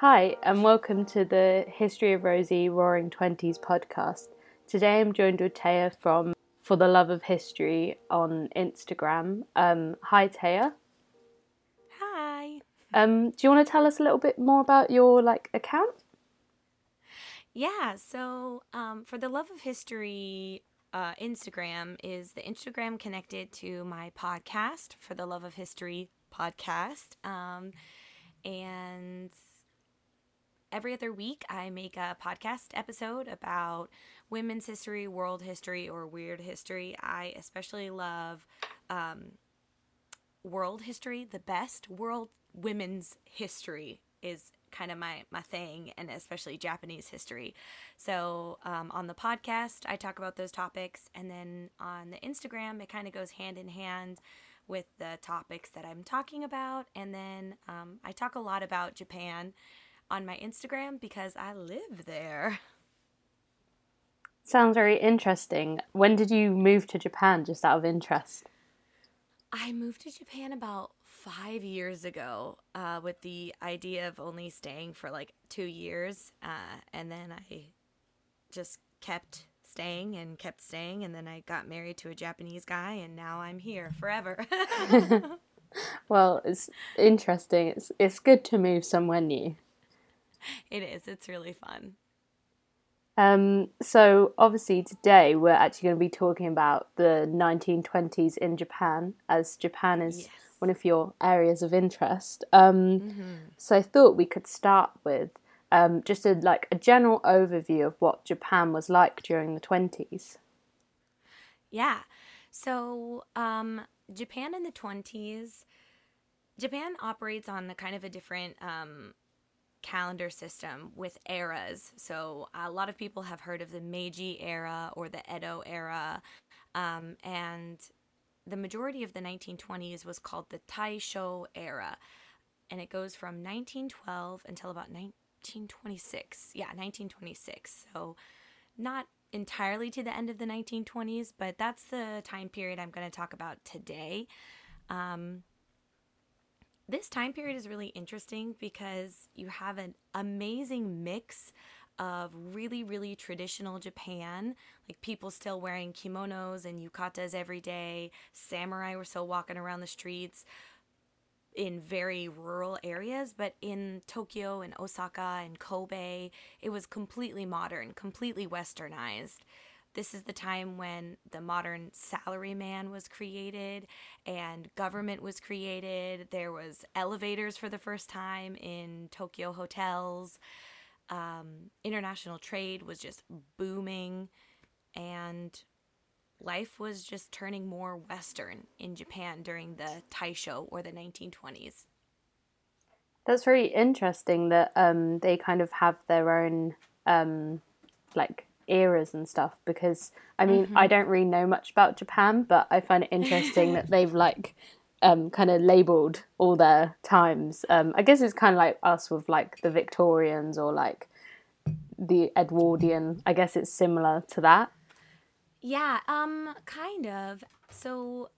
Hi, and welcome to the History of Rosie Roaring Twenties podcast. Today I'm joined with Taya from For the Love of History on Instagram. Um, hi, Taya. Hi. Um, do you want to tell us a little bit more about your like account? Yeah, so um, for the love of history, uh, Instagram is the Instagram connected to my podcast, For the Love of History podcast. Um, and every other week, I make a podcast episode about women's history, world history, or weird history. I especially love um, world history, the best. World women's history is kind of my my thing and especially japanese history. So um, on the podcast i talk about those topics and then on the instagram it kind of goes hand in hand with the topics that i'm talking about. And then um, i talk a lot about japan on my instagram because i live there Sounds very interesting. When did you move to Japan, just out of interest? i moved to japan about five years ago uh, with the idea of only staying for like two years. Uh, and then I just kept staying and kept staying. And then I got married to a Japanese guy, and now I'm here forever. well, it's interesting. It's, it's good to move somewhere new. It is, it's really fun. Um, so obviously today we're actually going to be talking about the 1920s in Japan, as Japan is yes. one of your areas of interest. Um, mm-hmm. So I thought we could start with um, just a like a general overview of what Japan was like during the 20s. Yeah. So um, Japan in the 20s, Japan operates on the kind of a different um, calendar system with eras. So a lot of people have heard of the Meiji era or the Edo era. Um, and the majority of the 1920s was called the Taisho era. And it goes from 1912 until about 1926. Yeah, 1926. So not entirely to the end of the 1920s, but that's the time period I'm going to talk about today. Um, this time period is really interesting because you have an amazing mix of really, really traditional Japan, like people still wearing kimonos and yukatas every day. Samurai were still walking around the streets in very rural areas, but in Tokyo and Osaka and Kobe, it was completely modern, completely westernized. This is the time when the modern salaryman was created and government was created. There was elevators for the first time in Tokyo hotels. Um, international trade was just booming and life was just turning more western in Japan during the Taisho or the 1920s. That's very interesting that um, they kind of have their own um, like eras and stuff because I mean mm-hmm. I don't really know much about Japan, but I find it interesting that they've like um, kind of labeled all their times. Um, I guess it's kind of like us with like the Victorians or like the Edwardian. I guess it's similar to that. Yeah, um, kind of. So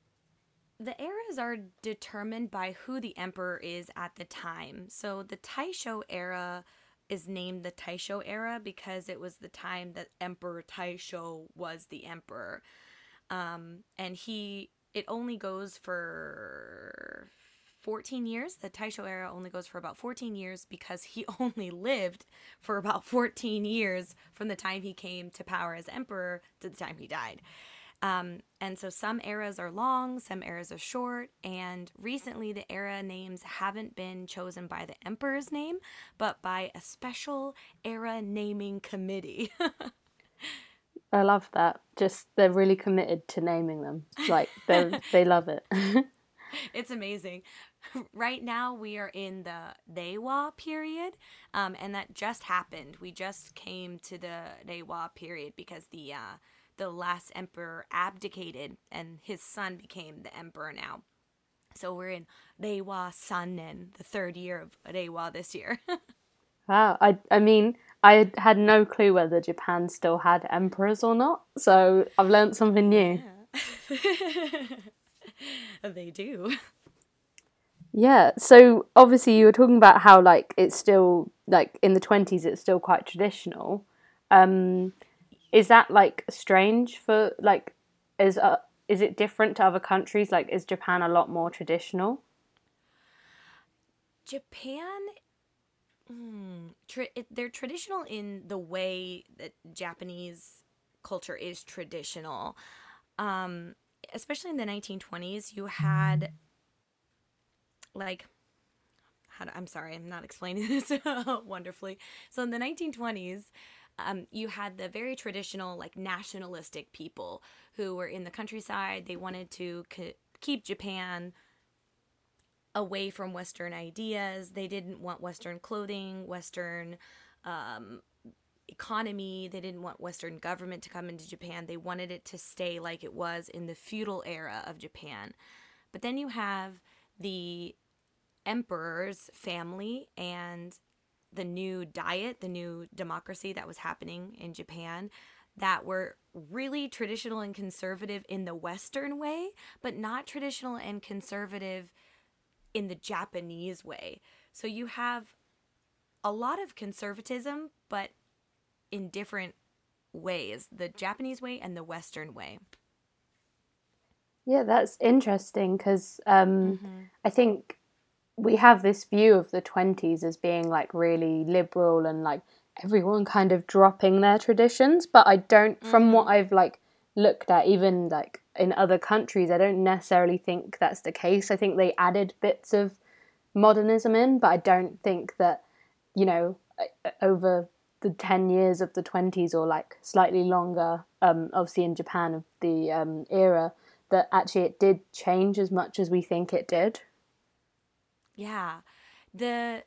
the eras are determined by who the emperor is at the time. So the Taisho era is named the Taisho era because it was the time that Emperor Taisho was the emperor. Um, and he, it only goes for 14 years. The Taisho era only goes for about 14 years because he only lived for about 14 years from the time he came to power as emperor to the time he died. Um, and so some eras are long, some eras are short, and recently the era names haven't been chosen by the emperor's name, but by a special era naming committee. I love that. Just they're really committed to naming them. Like they they love it. it's amazing. Right now we are in the Reiwa period, um, and that just happened. We just came to the Reiwa period because the uh, the last emperor abdicated and his son became the emperor now. So we're in Reiwa Sannen, the third year of Reiwa this year. wow, I I mean, I had no clue whether Japan still had emperors or not. So I've learned something new. Yeah. they do. Yeah. So obviously you were talking about how like it's still like in the 20s it's still quite traditional. Um is that like strange for like is uh, is it different to other countries like is Japan a lot more traditional? Japan hmm, tra- they're traditional in the way that Japanese culture is traditional. Um especially in the 1920s you had like how to, I'm sorry, I'm not explaining this wonderfully. So in the 1920s, um, you had the very traditional, like nationalistic people who were in the countryside. They wanted to c- keep Japan away from Western ideas. They didn't want Western clothing, Western um, economy. They didn't want Western government to come into Japan. They wanted it to stay like it was in the feudal era of Japan. But then you have the emperor's family and the new diet, the new democracy that was happening in Japan that were really traditional and conservative in the Western way, but not traditional and conservative in the Japanese way. So you have a lot of conservatism, but in different ways the Japanese way and the Western way. Yeah, that's interesting because um, mm-hmm. I think we have this view of the 20s as being like really liberal and like everyone kind of dropping their traditions but i don't mm-hmm. from what mm-hmm. i've like looked at even like in other countries i don't necessarily think that's the case i think they added bits of modernism in but i don't think that you know over the 10 years of the 20s or like slightly longer um, obviously in japan of the um, era that actually it did change as much as we think it did yeah. The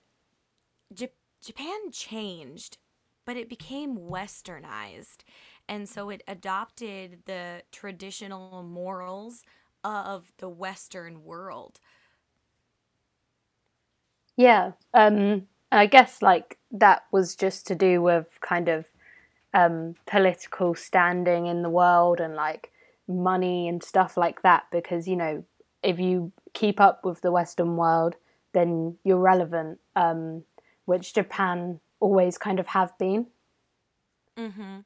J- Japan changed, but it became westernized. And so it adopted the traditional morals of the western world. Yeah. Um I guess like that was just to do with kind of um political standing in the world and like money and stuff like that because you know if you keep up with the western world then you're relevant, um, which Japan always kind of have been. Mm-hmm.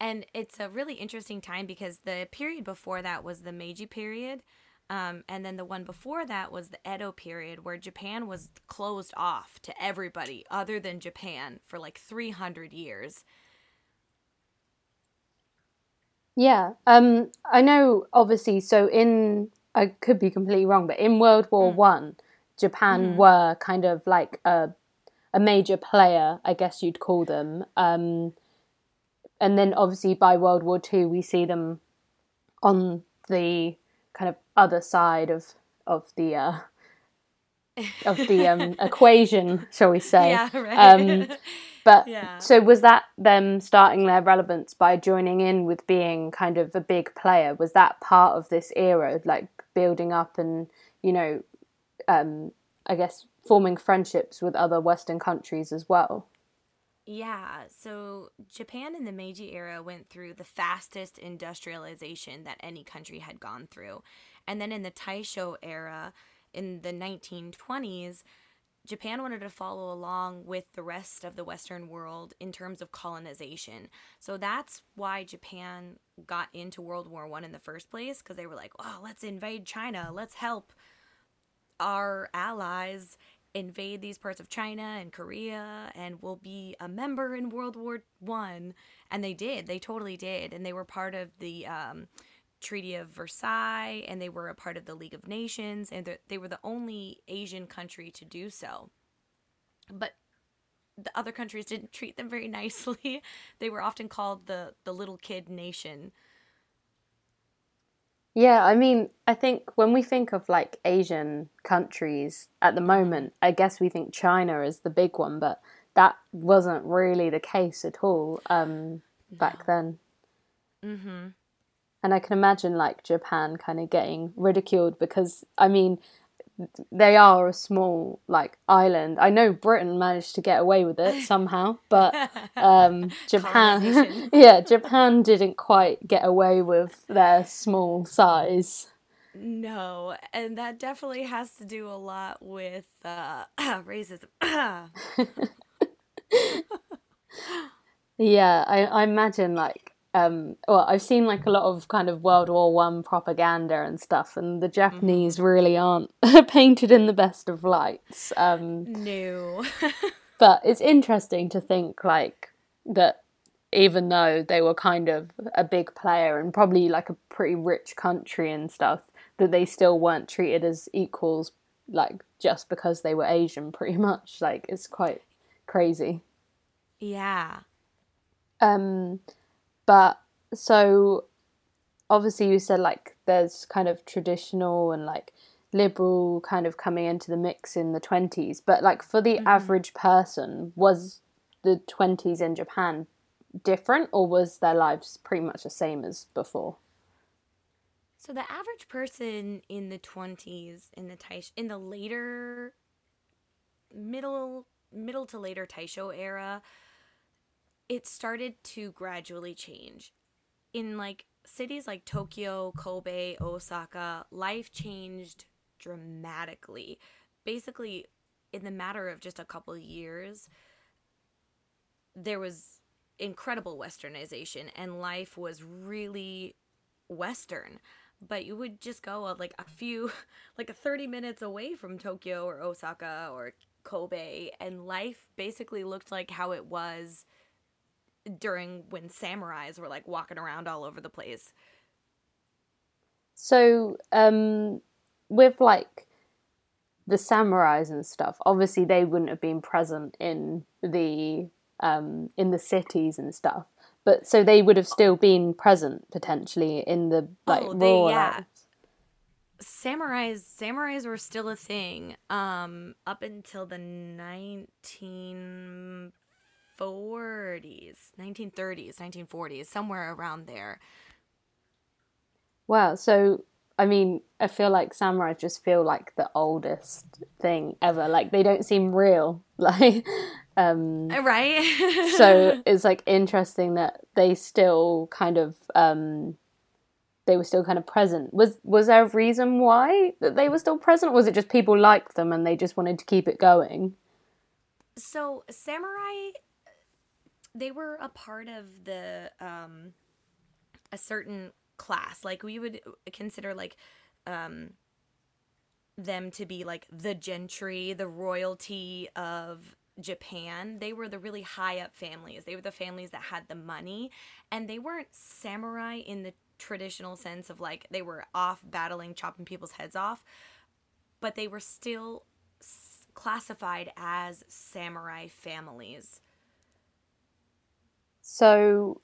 And it's a really interesting time because the period before that was the Meiji period. Um, and then the one before that was the Edo period, where Japan was closed off to everybody other than Japan for like 300 years. Yeah. Um, I know, obviously, so in, I could be completely wrong, but in World War mm. One, Japan mm. were kind of like a a major player, I guess you'd call them. Um, and then obviously by World War Two, we see them on the kind of other side of of the uh, of the um, equation, shall we say? Yeah, right. Um, but yeah. so was that them starting their relevance by joining in with being kind of a big player? Was that part of this era, like building up and you know um, I guess, forming friendships with other Western countries as well. Yeah, so Japan in the Meiji era went through the fastest industrialization that any country had gone through. And then in the Taisho era, in the 1920s, Japan wanted to follow along with the rest of the Western world in terms of colonization. So that's why Japan got into World War One in the first place, because they were like, oh, let's invade China, let's help our allies invade these parts of China and Korea and will be a member in World War One. And they did. They totally did. And they were part of the um, Treaty of Versailles and they were a part of the League of Nations. And they were the only Asian country to do so. But the other countries didn't treat them very nicely. they were often called the, the little kid nation yeah, I mean, I think when we think of like Asian countries at the moment, I guess we think China is the big one, but that wasn't really the case at all um, back then. Mm-hmm. And I can imagine like Japan kind of getting ridiculed because, I mean, they are a small like island. I know Britain managed to get away with it somehow, but um, Japan, yeah, Japan didn't quite get away with their small size. No, and that definitely has to do a lot with uh, racism. yeah, I, I imagine like um, well, I've seen like a lot of kind of World War One propaganda and stuff, and the Japanese mm-hmm. really aren't painted in the best of lights. Um, no, but it's interesting to think like that. Even though they were kind of a big player and probably like a pretty rich country and stuff, that they still weren't treated as equals, like just because they were Asian. Pretty much, like it's quite crazy. Yeah. Um but so obviously you said like there's kind of traditional and like liberal kind of coming into the mix in the 20s but like for the mm-hmm. average person was the 20s in Japan different or was their lives pretty much the same as before so the average person in the 20s in the Taisho, in the later middle middle to later Taisho era it started to gradually change. In like cities like Tokyo, Kobe, Osaka, life changed dramatically. Basically, in the matter of just a couple years, there was incredible westernization and life was really western but you would just go uh, like a few like a 30 minutes away from Tokyo or Osaka or Kobe and life basically looked like how it was during when samurais were like walking around all over the place. So, um, with like the samurais and stuff, obviously they wouldn't have been present in the um, in the cities and stuff, but so they would have still been present potentially in the like oh, they, rural yeah. Samurais samurais were still a thing um, up until the 19 40s, 1930s, 1940s, somewhere around there. Wow. So, I mean, I feel like samurai just feel like the oldest thing ever. Like they don't seem real. Like, um, right. so it's like interesting that they still kind of, um, they were still kind of present. Was was there a reason why that they were still present? Or was it just people liked them and they just wanted to keep it going? So samurai they were a part of the um a certain class. Like we would consider like um them to be like the gentry the royalty of Japan. They were the really high up families. They were the families that had the money. And they weren't samurai in the traditional sense of like they were off battling chopping people's heads off but they were still classified as samurai families so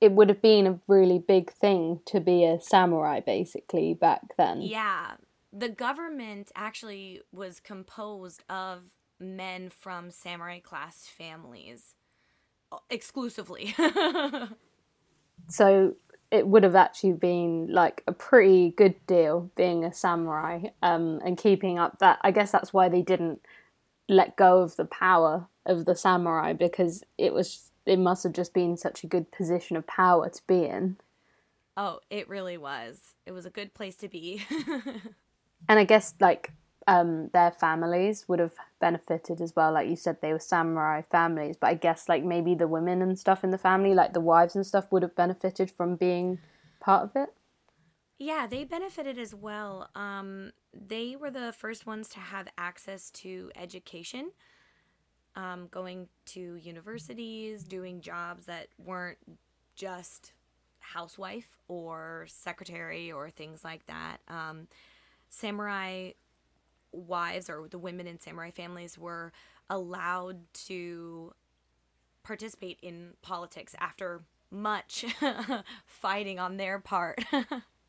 it would have been a really big thing to be a samurai basically back then. Yeah. The government actually was composed of men from samurai class families exclusively. so it would have actually been like a pretty good deal being a samurai um, and keeping up that. I guess that's why they didn't let go of the power of the samurai because it was it must have just been such a good position of power to be in. Oh, it really was. It was a good place to be. and I guess like um, their families would have benefited as well. Like you said, they were samurai families, but I guess like maybe the women and stuff in the family, like the wives and stuff, would have benefited from being part of it. Yeah, they benefited as well. Um, they were the first ones to have access to education um, going to universities, doing jobs that weren't just housewife or secretary or things like that. Um, samurai wives or the women in samurai families were allowed to participate in politics after much fighting on their part.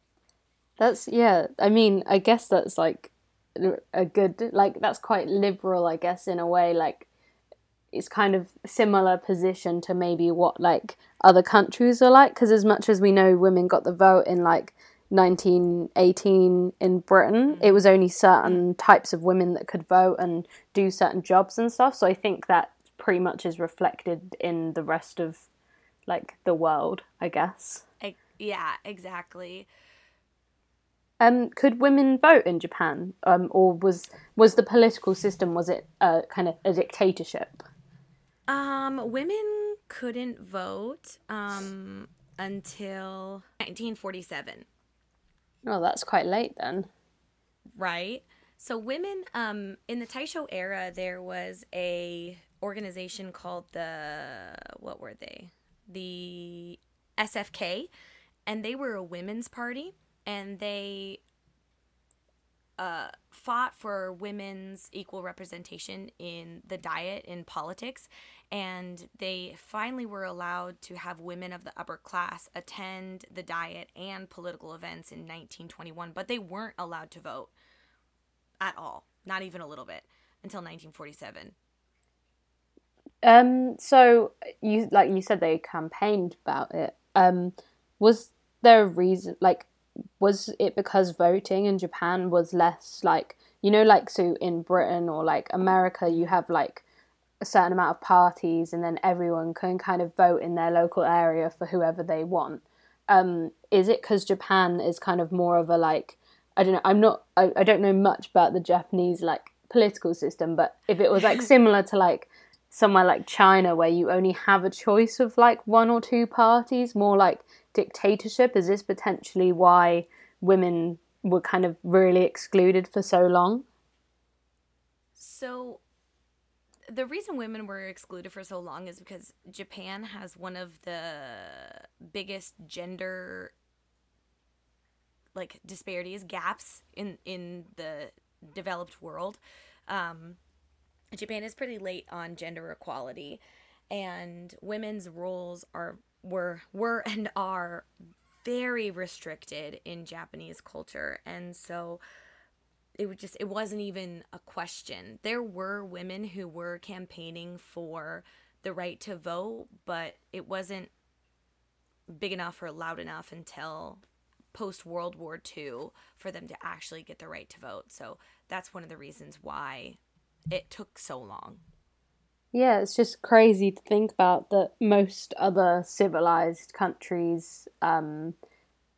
that's yeah. I mean, I guess that's like a good like that's quite liberal, I guess in a way. Like it's kind of similar position to maybe what like other countries are like because as much as we know women got the vote in like 1918 in Britain mm-hmm. it was only certain types of women that could vote and do certain jobs and stuff. So I think that pretty much is reflected in the rest of like the world I guess. Yeah exactly. Um, could women vote in Japan, um, or was was the political system was it uh, kind of a dictatorship? Um, women couldn't vote um, until 1947. Oh, that's quite late then. Right. So women um, in the Taisho era, there was a organization called the what were they? The SFK, and they were a women's party, and they uh, fought for women's equal representation in the diet in politics and they finally were allowed to have women of the upper class attend the diet and political events in 1921 but they weren't allowed to vote at all not even a little bit until 1947 um so you like you said they campaigned about it. Um was there a reason like was it because voting in Japan was less like you know like so in Britain or like America you have like a certain amount of parties and then everyone can kind of vote in their local area for whoever they want. Um, is it because Japan is kind of more of a like I don't know I'm not I, I don't know much about the Japanese like political system but if it was like similar to like somewhere like China where you only have a choice of like one or two parties more like dictatorship is this potentially why women were kind of really excluded for so long? So the reason women were excluded for so long is because Japan has one of the biggest gender like disparities gaps in in the developed world. Um, Japan is pretty late on gender equality, and women's roles are were were and are very restricted in Japanese culture, and so it was just it wasn't even a question. There were women who were campaigning for the right to vote, but it wasn't big enough or loud enough until post World War II for them to actually get the right to vote. So that's one of the reasons why it took so long. Yeah, it's just crazy to think about that most other civilized countries um,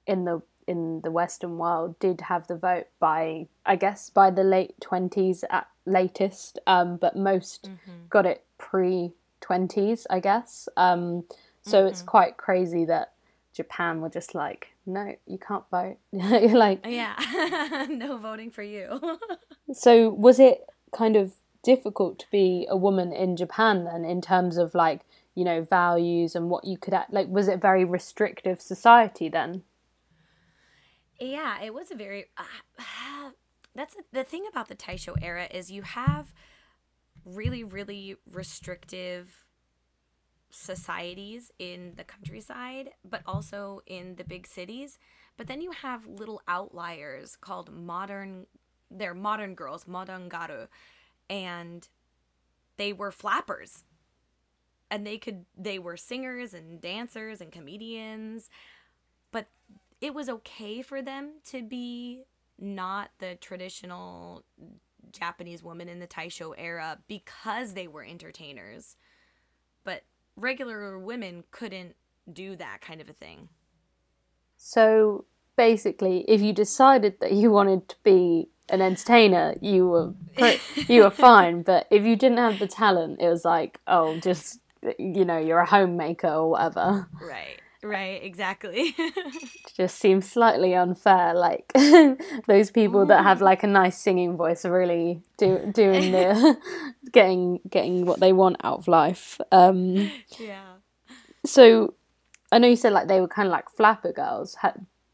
in the in the Western world did have the vote by, I guess, by the late 20s at latest, um, but most mm-hmm. got it pre 20s, I guess. Um, so mm-hmm. it's quite crazy that Japan were just like, no, you can't vote. You're like, yeah, no voting for you. so was it kind of difficult to be a woman in Japan then, in terms of like, you know, values and what you could act like? Was it very restrictive society then? Yeah, it was a very. Uh, that's the thing about the Taisho era is you have really, really restrictive societies in the countryside, but also in the big cities. But then you have little outliers called modern. They're modern girls, modern garu, and they were flappers, and they could. They were singers and dancers and comedians, but it was okay for them to be not the traditional Japanese woman in the Taisho era because they were entertainers. But regular women couldn't do that kind of a thing. So basically, if you decided that you wanted to be an entertainer, you were you were fine. But if you didn't have the talent, it was like, oh, just you know, you're a homemaker or whatever. Right. Right, exactly. just seems slightly unfair. Like those people that have like a nice singing voice are really do, doing the getting getting what they want out of life. Um, yeah. So, I know you said like they were kind of like flapper girls.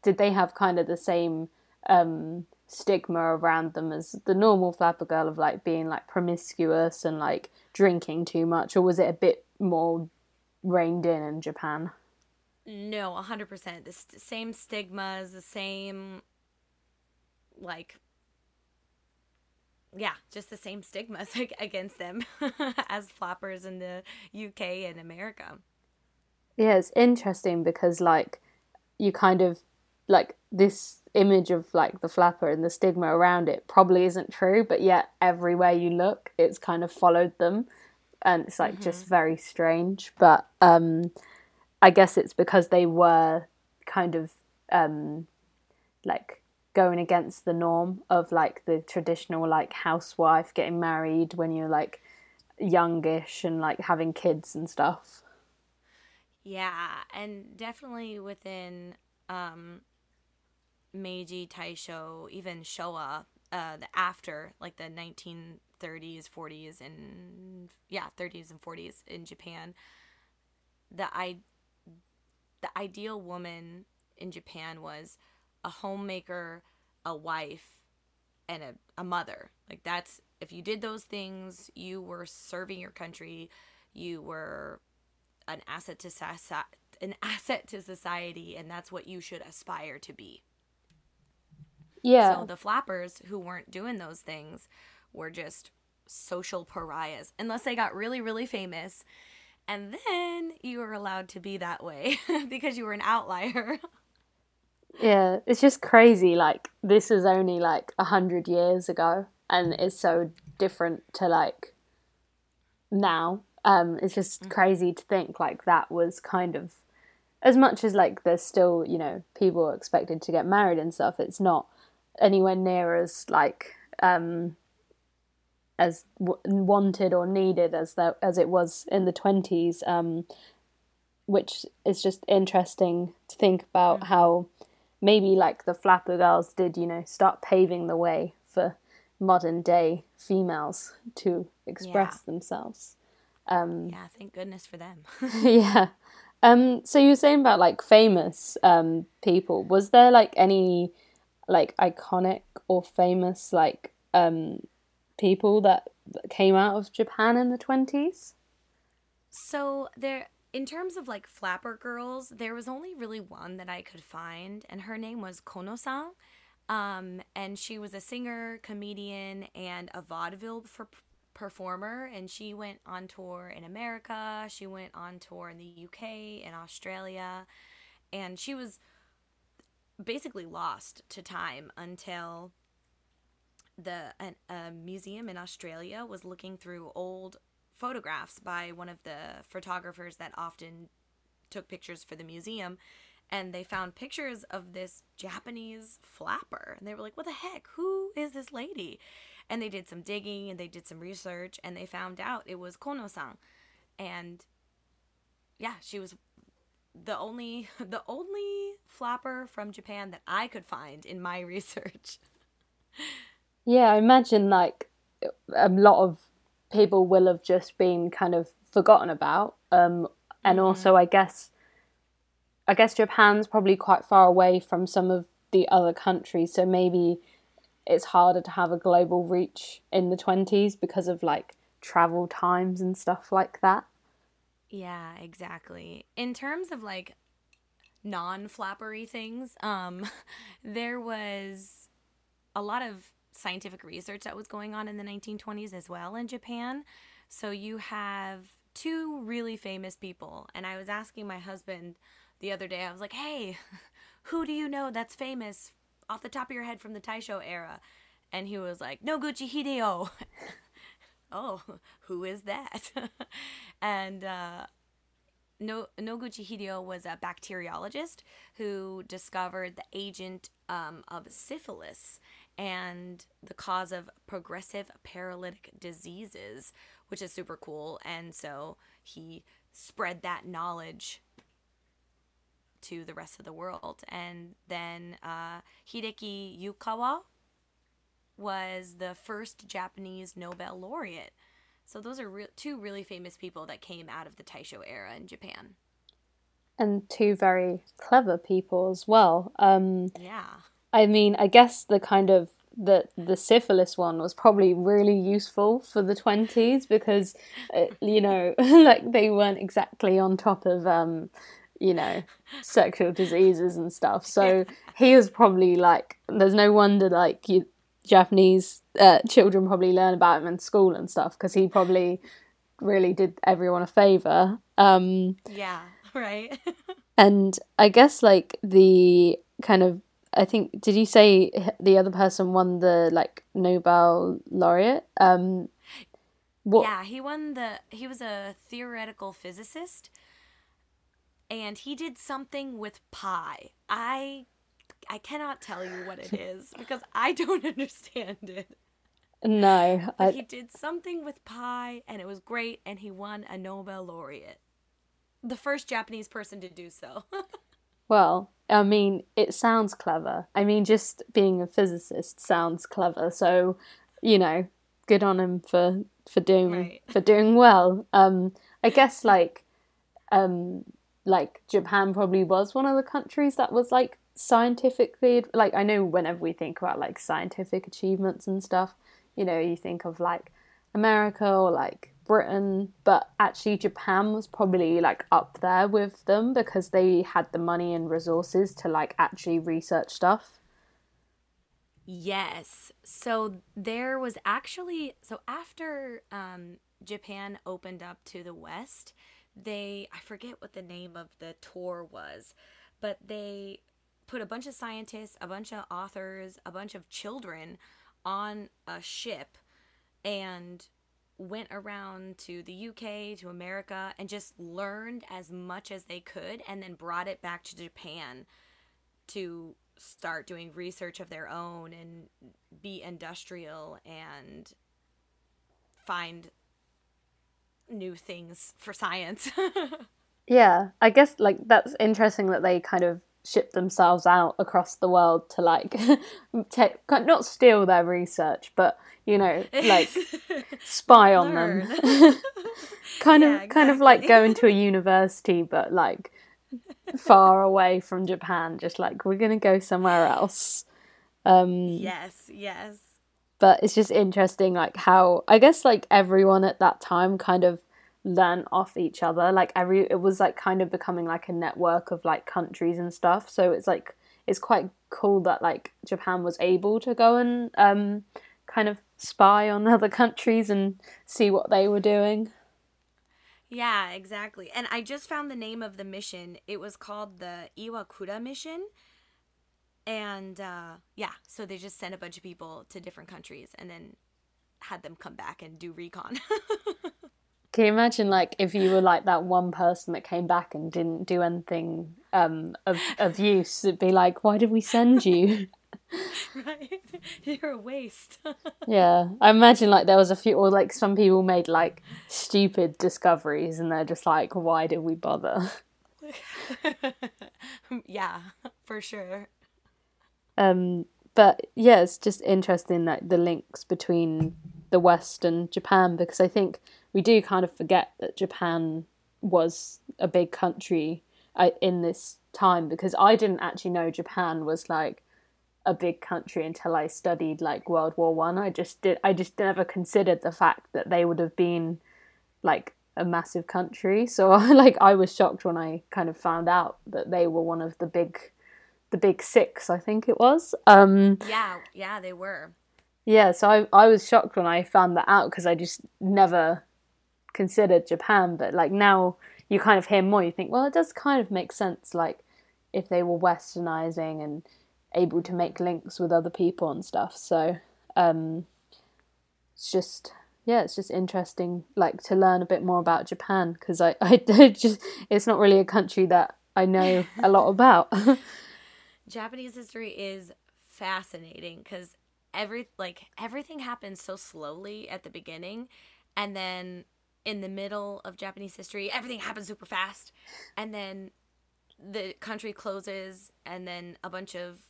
did they have kind of the same um, stigma around them as the normal flapper girl of like being like promiscuous and like drinking too much, or was it a bit more reined in in Japan? No, 100%. The st- same stigmas, the same, like, yeah, just the same stigmas against them as flappers in the UK and America. Yeah, it's interesting because, like, you kind of, like, this image of, like, the flapper and the stigma around it probably isn't true, but yet everywhere you look, it's kind of followed them. And it's, like, mm-hmm. just very strange. But, um, I guess it's because they were kind of um, like going against the norm of like the traditional like housewife getting married when you're like youngish and like having kids and stuff. Yeah, and definitely within um, Meiji, Taisho, even Showa, uh, the after like the 1930s, 40s, and yeah, 30s and 40s in Japan, the I the ideal woman in Japan was a homemaker, a wife, and a, a mother. Like that's if you did those things, you were serving your country, you were an asset to an asset to society, and that's what you should aspire to be. Yeah. So the flappers who weren't doing those things were just social pariahs unless they got really really famous and then you were allowed to be that way because you were an outlier. yeah, it's just crazy like this is only like a hundred years ago and it's so different to like now um, it's just mm-hmm. crazy to think like that was kind of as much as like there's still you know people expected to get married and stuff. It's not anywhere near as like um, as w- wanted or needed as that as it was in the twenties. Um, which is just interesting to think about mm-hmm. how maybe like the flapper girls did you know start paving the way for modern day females to express yeah. themselves um, yeah, thank goodness for them. yeah. Um, so you were saying about like famous um, people. Was there like any like iconic or famous like um, people that came out of Japan in the twenties? So there, in terms of like flapper girls, there was only really one that I could find, and her name was Kono-san. Um, and she was a singer, comedian, and a vaudeville for performer and she went on tour in America, she went on tour in the UK and Australia, and she was basically lost to time until the a, a museum in Australia was looking through old photographs by one of the photographers that often took pictures for the museum and they found pictures of this Japanese flapper and they were like what the heck who is this lady and they did some digging and they did some research and they found out it was Kono-san. And yeah, she was the only the only flapper from Japan that I could find in my research. Yeah, I imagine like a lot of people will have just been kind of forgotten about. Um, and mm-hmm. also, I guess, I guess Japan's probably quite far away from some of the other countries, so maybe it's harder to have a global reach in the 20s because of like travel times and stuff like that. Yeah, exactly. In terms of like non-flappery things, um there was a lot of scientific research that was going on in the 1920s as well in Japan. So you have two really famous people and I was asking my husband the other day I was like, "Hey, who do you know that's famous off the top of your head from the Taisho era? And he was like, Noguchi Hideo. oh, who is that? and uh, no, Noguchi Hideo was a bacteriologist who discovered the agent um, of syphilis and the cause of progressive paralytic diseases, which is super cool. And so he spread that knowledge to the rest of the world. And then uh, Hideki Yukawa was the first Japanese Nobel laureate. So those are re- two really famous people that came out of the Taisho era in Japan. And two very clever people as well. Um, yeah. I mean, I guess the kind of the the syphilis one was probably really useful for the 20s because uh, you know like they weren't exactly on top of um you know, sexual diseases and stuff. So he was probably like, there's no wonder like you, Japanese uh, children probably learn about him in school and stuff because he probably really did everyone a favor. Um, yeah, right. and I guess like the kind of I think did you say the other person won the like Nobel laureate? Um, what? Yeah, he won the. He was a theoretical physicist and he did something with pi. I I cannot tell you what it is because I don't understand it. No, I... he did something with pi, and it was great, and he won a Nobel laureate. The first Japanese person to do so. well, I mean, it sounds clever. I mean, just being a physicist sounds clever. So, you know, good on him for for doing right. for doing well. Um, I guess like, um, like Japan probably was one of the countries that was like scientifically like I know whenever we think about like scientific achievements and stuff, you know, you think of like America or like Britain, but actually Japan was probably like up there with them because they had the money and resources to like actually research stuff. Yes. So there was actually so after um, Japan opened up to the West, they I forget what the name of the tour was, but they put a bunch of scientists, a bunch of authors, a bunch of children on a ship and went around to the UK, to America, and just learned as much as they could and then brought it back to Japan to start doing research of their own and be industrial and find new things for science. yeah, I guess like that's interesting that they kind of ship themselves out across the world to like take, not steal their research, but you know, like spy on them. kind yeah, of exactly. kind of like going to a university but like far away from Japan, just like we're gonna go somewhere else. Um Yes, yes. But it's just interesting like how I guess like everyone at that time kind of learn off each other. Like every it was like kind of becoming like a network of like countries and stuff. So it's like it's quite cool that like Japan was able to go and um kind of spy on other countries and see what they were doing. Yeah, exactly. And I just found the name of the mission. It was called the Iwakura mission. And uh, yeah, so they just sent a bunch of people to different countries and then had them come back and do recon. Can you imagine, like, if you were like that one person that came back and didn't do anything um, of of use? It'd be like, why did we send you? right, you're a waste. yeah, I imagine like there was a few, or like some people made like stupid discoveries, and they're just like, why did we bother? yeah, for sure. Um, but yeah, it's just interesting like the links between the West and Japan because I think we do kind of forget that Japan was a big country uh, in this time because I didn't actually know Japan was like a big country until I studied like World War One. I. I just did I just never considered the fact that they would have been like a massive country. So like I was shocked when I kind of found out that they were one of the big the big six, I think it was. Um Yeah, yeah, they were. Yeah, so I I was shocked when I found that out because I just never considered Japan, but like now you kind of hear more, you think, well, it does kind of make sense, like if they were westernizing and able to make links with other people and stuff. So um, it's just yeah, it's just interesting, like to learn a bit more about Japan because I I just it's not really a country that I know a lot about. Japanese history is fascinating because every like everything happens so slowly at the beginning and then in the middle of Japanese history, everything happens super fast, and then the country closes, and then a bunch of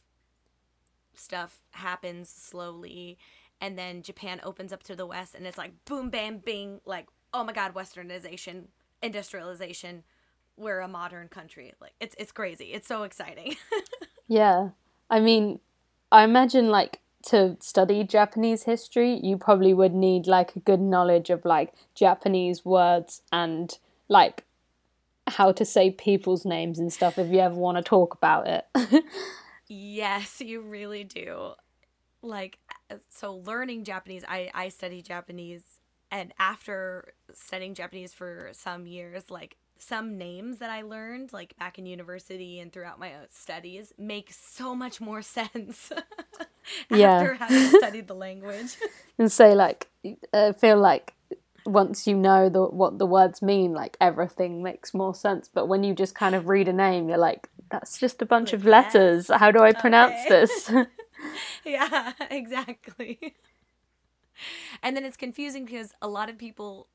stuff happens slowly, and then Japan opens up to the West, and it's like boom, bam, bing, like oh my god, Westernization, industrialization, we're a modern country. Like it's it's crazy. It's so exciting. yeah, I mean, I imagine like to study Japanese history, you probably would need like a good knowledge of like Japanese words and like how to say people's names and stuff if you ever want to talk about it. yes, you really do. Like uh, so learning Japanese, I I study Japanese and after studying Japanese for some years, like some names that I learned, like back in university and throughout my studies, make so much more sense yeah. after having studied the language. and say, like, I feel like once you know the what the words mean, like everything makes more sense. But when you just kind of read a name, you're like, that's just a bunch of letters. How do I pronounce okay. this? yeah, exactly. And then it's confusing because a lot of people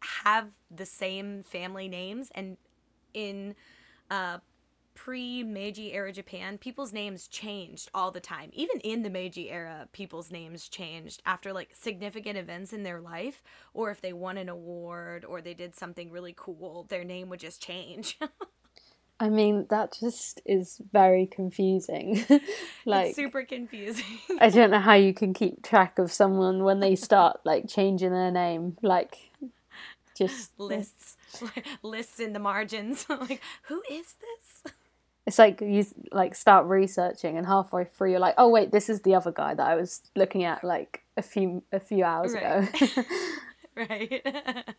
have the same family names and in uh, pre Meiji era Japan, people's names changed all the time. Even in the Meiji era, people's names changed after like significant events in their life, or if they won an award or they did something really cool, their name would just change. I mean, that just is very confusing. like it's super confusing. I don't know how you can keep track of someone when they start like changing their name. Like just lists lists in the margins. like, who is this? It's like you like start researching and halfway through you're like, "Oh wait, this is the other guy that I was looking at like a few a few hours right. ago." right.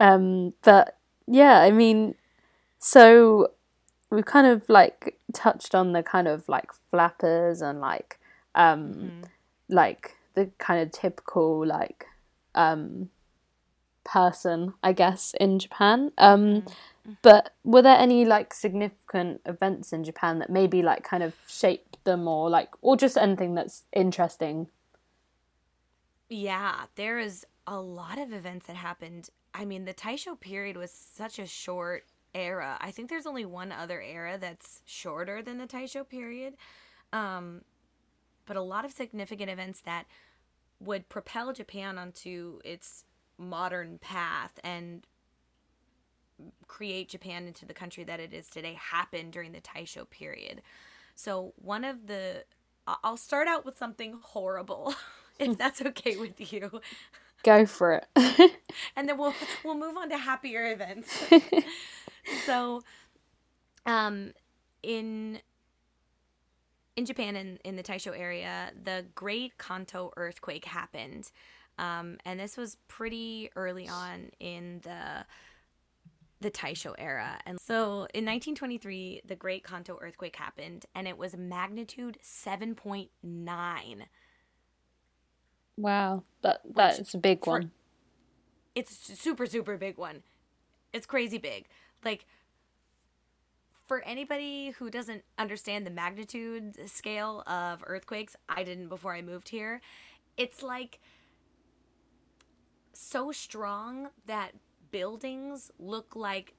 um but yeah, I mean so we've kind of like touched on the kind of like flappers and like um mm-hmm. like the kind of typical like um person i guess in japan um mm-hmm. but were there any like significant events in japan that maybe like kind of shaped them or like or just anything that's interesting yeah there is a lot of events that happened i mean the taisho period was such a short era. I think there's only one other era that's shorter than the Taisho period. Um, but a lot of significant events that would propel Japan onto its modern path and create Japan into the country that it is today happened during the Taisho period. So, one of the I'll start out with something horrible if that's okay with you. Go for it. and then we'll we'll move on to happier events. so um in in Japan in, in the Taisho area, the Great Kanto earthquake happened. Um, and this was pretty early on in the the Taisho era. And so in 1923, the Great Kanto earthquake happened, and it was magnitude 7.9. Wow, that that's a big for, one. It's super super big one. It's crazy big. Like for anybody who doesn't understand the magnitude scale of earthquakes, I didn't before I moved here. It's like so strong that buildings look like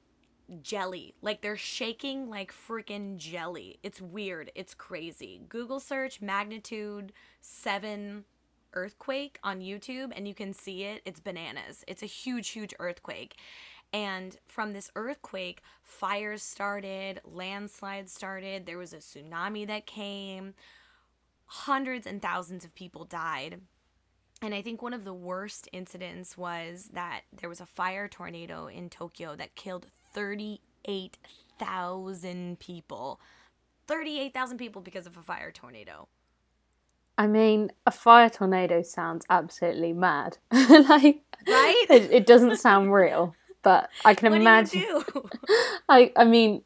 jelly. Like they're shaking like freaking jelly. It's weird. It's crazy. Google search magnitude 7 earthquake on YouTube and you can see it. It's bananas. It's a huge, huge earthquake. And from this earthquake, fires started, landslides started, there was a tsunami that came, hundreds and thousands of people died. And I think one of the worst incidents was that there was a fire tornado in Tokyo that killed 38,000 people. 38,000 people because of a fire tornado. I mean, a fire tornado sounds absolutely mad. like, right? It, it, doesn't sound real, but I can what imagine. I, I mean,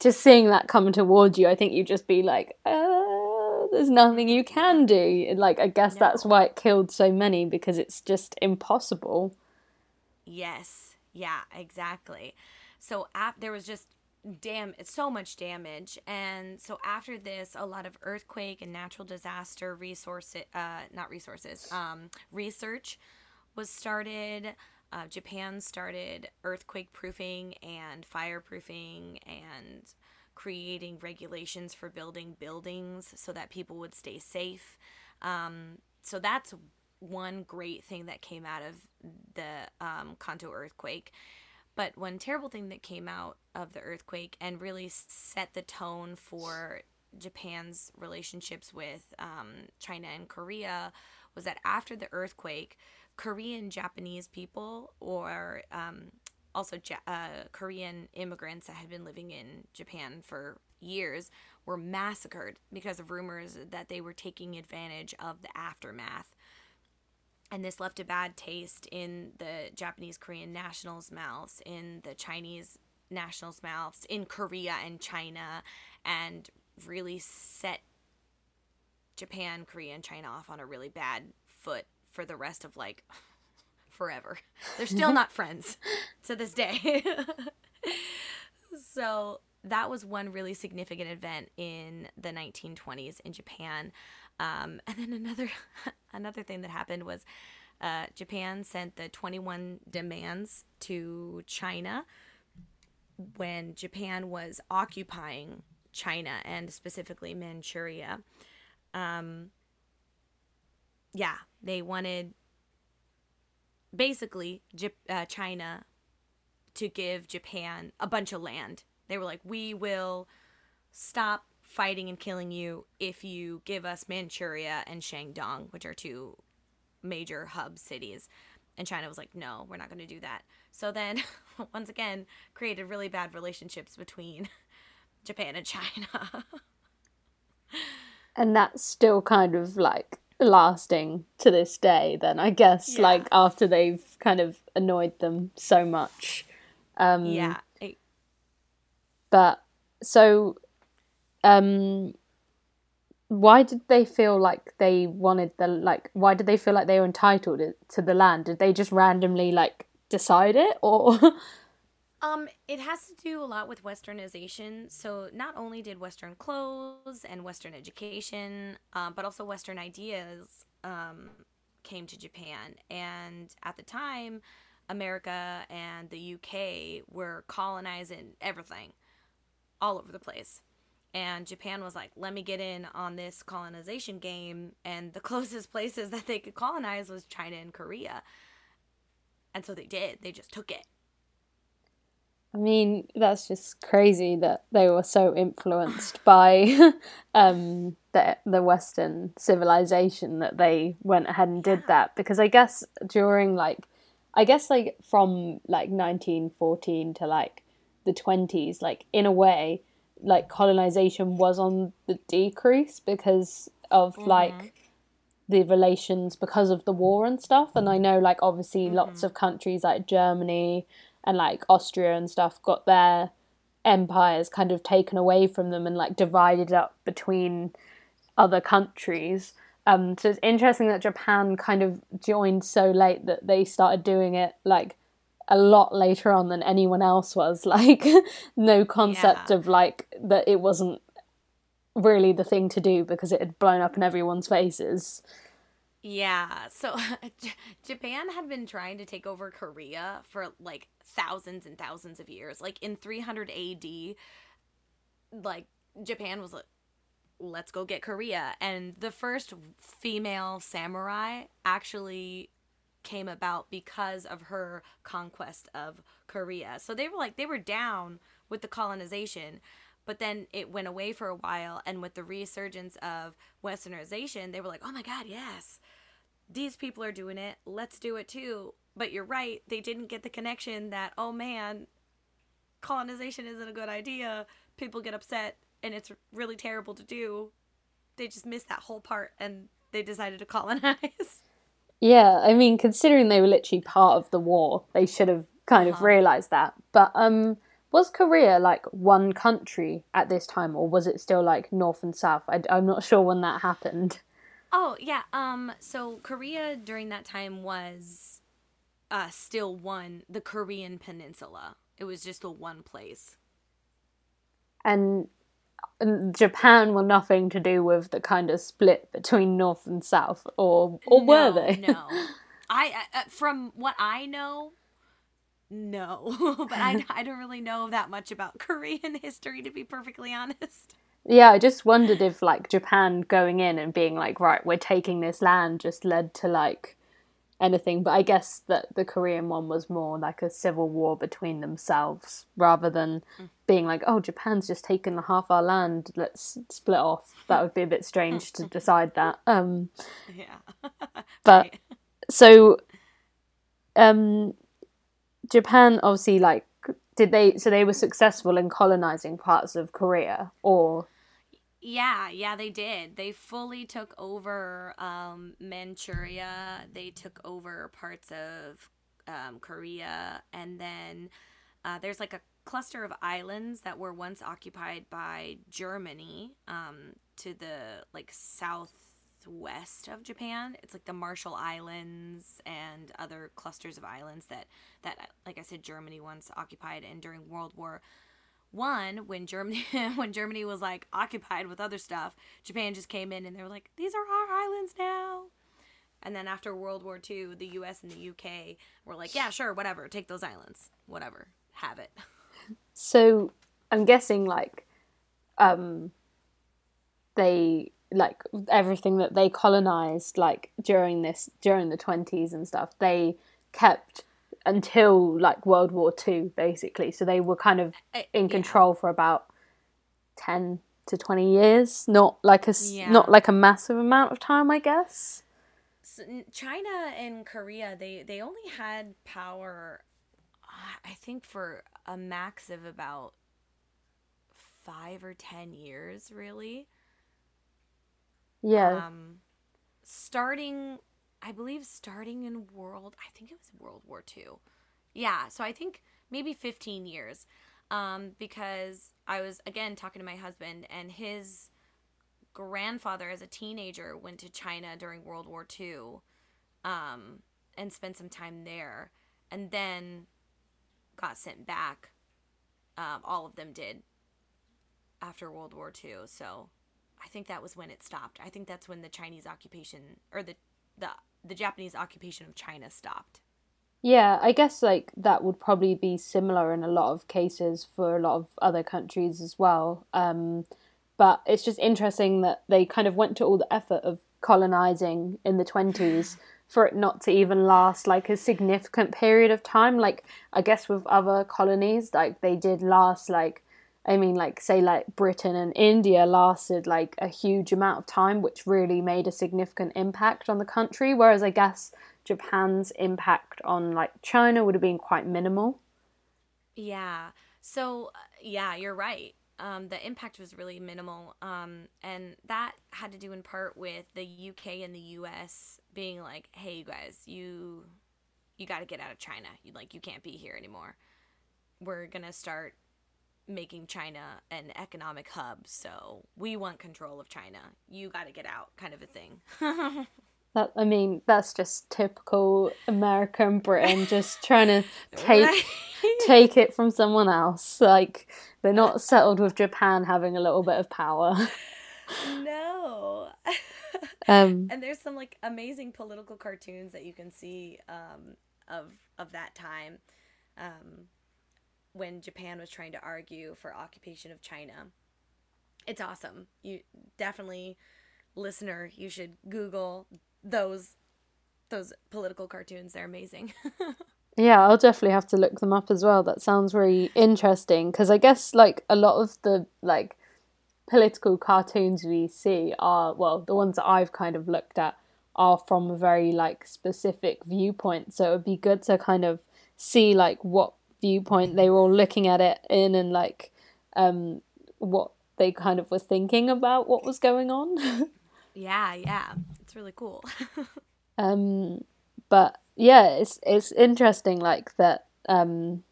just seeing that come towards you, I think you'd just be like, uh, there's nothing you can do. Like, I guess no. that's why it killed so many because it's just impossible. Yes. Yeah, exactly. So ap- there was just damn it's so much damage and so after this a lot of earthquake and natural disaster resources uh not resources um research was started uh, japan started earthquake proofing and fireproofing and creating regulations for building buildings so that people would stay safe. Um, so that's one great thing that came out of the um, kanto earthquake. But one terrible thing that came out of the earthquake and really set the tone for Japan's relationships with um, China and Korea was that after the earthquake, Korean Japanese people or um, also uh, Korean immigrants that had been living in Japan for years were massacred because of rumors that they were taking advantage of the aftermath. And this left a bad taste in the Japanese Korean nationals' mouths, in the Chinese nationals' mouths, in Korea and China, and really set Japan, Korea, and China off on a really bad foot for the rest of like forever. They're still not friends to this day. so that was one really significant event in the 1920s in Japan. Um, and then another another thing that happened was uh, Japan sent the 21 demands to China when Japan was occupying China and specifically Manchuria. Um, yeah, they wanted basically uh, China to give Japan a bunch of land. They were like, we will stop fighting and killing you if you give us Manchuria and Shandong, which are two major hub cities. And China was like, no, we're not going to do that. So then, once again, created really bad relationships between Japan and China. and that's still kind of like lasting to this day, then I guess, yeah. like after they've kind of annoyed them so much. Um, yeah. But so, um, why did they feel like they wanted the like? Why did they feel like they were entitled to the land? Did they just randomly like decide it, or? Um, it has to do a lot with westernization. So not only did Western clothes and Western education, um, but also Western ideas um, came to Japan. And at the time, America and the UK were colonizing everything all over the place. And Japan was like, let me get in on this colonization game. And the closest places that they could colonize was China and Korea. And so they did. They just took it. I mean, that's just crazy that they were so influenced by um, the the Western civilization that they went ahead and did that. Because I guess during like, I guess like from like 1914 to like the 20s, like in a way, like colonization was on the decrease because of mm-hmm. like the relations because of the war and stuff. And I know like obviously mm-hmm. lots of countries like Germany and like Austria and stuff got their empires kind of taken away from them and like divided up between other countries. Um, so it's interesting that Japan kind of joined so late that they started doing it like a lot later on than anyone else was. Like, no concept yeah. of like that it wasn't really the thing to do because it had blown up in everyone's faces. Yeah, so Japan had been trying to take over Korea for like thousands and thousands of years. Like in 300 AD, like Japan was like, let's go get Korea. And the first female samurai actually came about because of her conquest of Korea. So they were like, they were down with the colonization but then it went away for a while and with the resurgence of westernization they were like oh my god yes these people are doing it let's do it too but you're right, they didn't get the connection that, oh man, colonization isn't a good idea. People get upset and it's really terrible to do. They just missed that whole part and they decided to colonize. Yeah, I mean, considering they were literally part of the war, they should have kind uh-huh. of realized that. But um was Korea like one country at this time or was it still like north and south? I, I'm not sure when that happened. Oh, yeah. Um so Korea during that time was uh, still one the Korean peninsula. It was just the one place. And Japan were nothing to do with the kind of split between North and South, or or no, were they? no, I uh, from what I know, no. but I I don't really know that much about Korean history, to be perfectly honest. Yeah, I just wondered if like Japan going in and being like, right, we're taking this land, just led to like anything. But I guess that the Korean one was more like a civil war between themselves rather than mm. being like, oh, Japan's just taken half our land, let's split off. That would be a bit strange to decide that. Um, yeah. but right. so um, Japan obviously like did they so they were successful in colonizing parts of Korea or yeah, yeah, they did. They fully took over um, Manchuria. They took over parts of um, Korea, and then uh, there's like a cluster of islands that were once occupied by Germany um, to the like south southwest of Japan. It's like the Marshall Islands and other clusters of islands that that like I said Germany once occupied and during World War 1 when Germany when Germany was like occupied with other stuff, Japan just came in and they were like these are our islands now. And then after World War II, the US and the UK were like, yeah, sure, whatever, take those islands. Whatever. Have it. So I'm guessing like um they like everything that they colonized like during this during the 20s and stuff they kept until like world war ii basically so they were kind of Uh, in yeah. control for about 10 to 20 years not like a Yeah. not like a massive amount of time i guess China and Korea, they they only had power, I think, for a max of about five or ten years, really. Yeah Um, starting, I believe, starting in World, I think it was World War Two. Yeah, so I think maybe fifteen years, um, because I was again talking to my husband and his grandfather as a teenager went to China during World War II um, and spent some time there and then got sent back. Um, all of them did after World War II. So I think that was when it stopped. I think that's when the Chinese occupation or the the, the Japanese occupation of China stopped. Yeah, I guess like that would probably be similar in a lot of cases for a lot of other countries as well. Um, but it's just interesting that they kind of went to all the effort of colonizing in the 20s for it not to even last like a significant period of time. Like, I guess with other colonies, like they did last like I mean, like, say, like Britain and India lasted like a huge amount of time, which really made a significant impact on the country. Whereas I guess Japan's impact on like China would have been quite minimal. Yeah. So, uh, yeah, you're right. Um, the impact was really minimal. Um, and that had to do in part with the UK and the US being like, hey, you guys, you you got to get out of China. You like you can't be here anymore. We're going to start making China an economic hub. So, we want control of China. You got to get out kind of a thing. That I mean, that's just typical America and Britain just trying to take Right? take it from someone else. Like they're not settled with Japan having a little bit of power. no. Um, and there's some like amazing political cartoons that you can see um, of of that time um, when Japan was trying to argue for occupation of China. It's awesome. You definitely, listener, you should Google those those political cartoons. They're amazing. Yeah, I'll definitely have to look them up as well. That sounds very interesting because I guess like a lot of the like political cartoons we see are well, the ones that I've kind of looked at are from a very like specific viewpoint. So it would be good to kind of see like what viewpoint they were all looking at it in and like um what they kind of were thinking about what was going on. yeah, yeah, it's really cool. Um, but yeah, it's it's interesting like that. Um,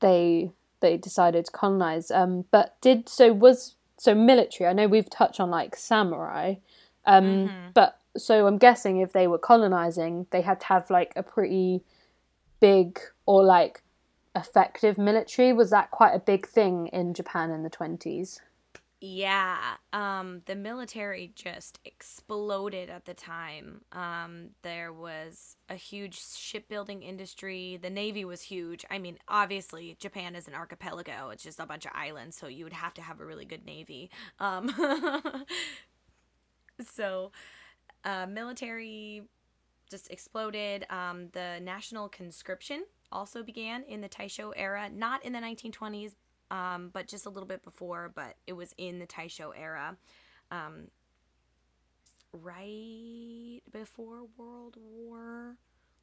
they they decided to colonize. Um, but did so was so military. I know we've touched on like samurai. Um, but so I'm guessing if they were colonizing, they had to have like a pretty big or like effective military. Was that quite a big thing in Japan in the twenties? Yeah, um, the military just exploded at the time. Um, there was a huge shipbuilding industry. The navy was huge. I mean, obviously, Japan is an archipelago. It's just a bunch of islands, so you would have to have a really good navy. Um, so, uh, military just exploded. Um, the national conscription also began in the Taisho era, not in the 1920s, um, but just a little bit before, but it was in the Taisho era. Um, right before World War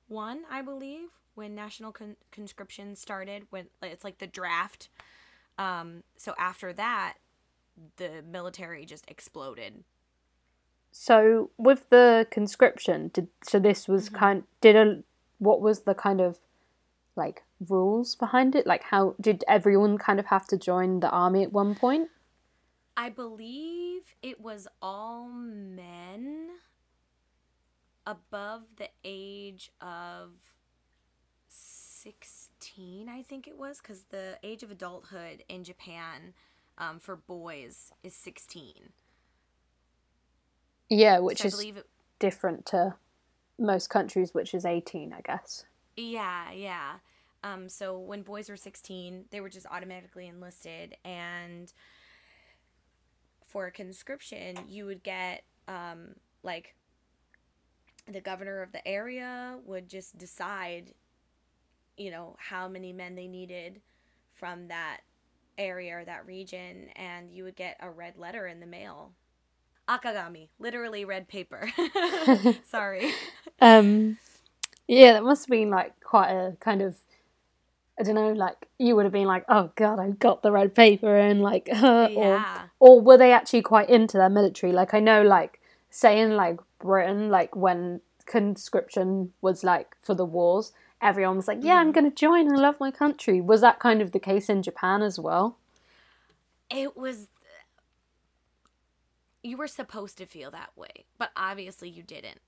One, I, believe, when national con- conscription started. When it's like the draft. Um, so after that, the military just exploded. So with the conscription, did so this was kind did a what was the kind of like rules behind it? Like how did everyone kind of have to join the army at one point? I believe it was all men above the age of 16, I think it was, because the age of adulthood in Japan um, for boys is 16. Yeah, which So is it, different to most countries, which is 18, I guess. Yeah, yeah. Um, so when boys were 16, they were just automatically enlisted. And for a conscription, you would get, um, like, the governor of the area would just decide, you know, how many men they needed from that area or that region. And you would get a red letter in the mail. Akagami, literally red paper. Sorry. Um, yeah, that must have been like quite a kind of, I don't know, like you would have been like, oh god, I got the red paper and like, or Yeah. or were they actually quite into their military? Like I know, like saying like Britain, like when conscription was like for the wars, everyone was like, yeah, I'm mm. gonna join. I love my country. Was that kind of the case in Japan as well? it was you were supposed to feel that way but obviously you didn't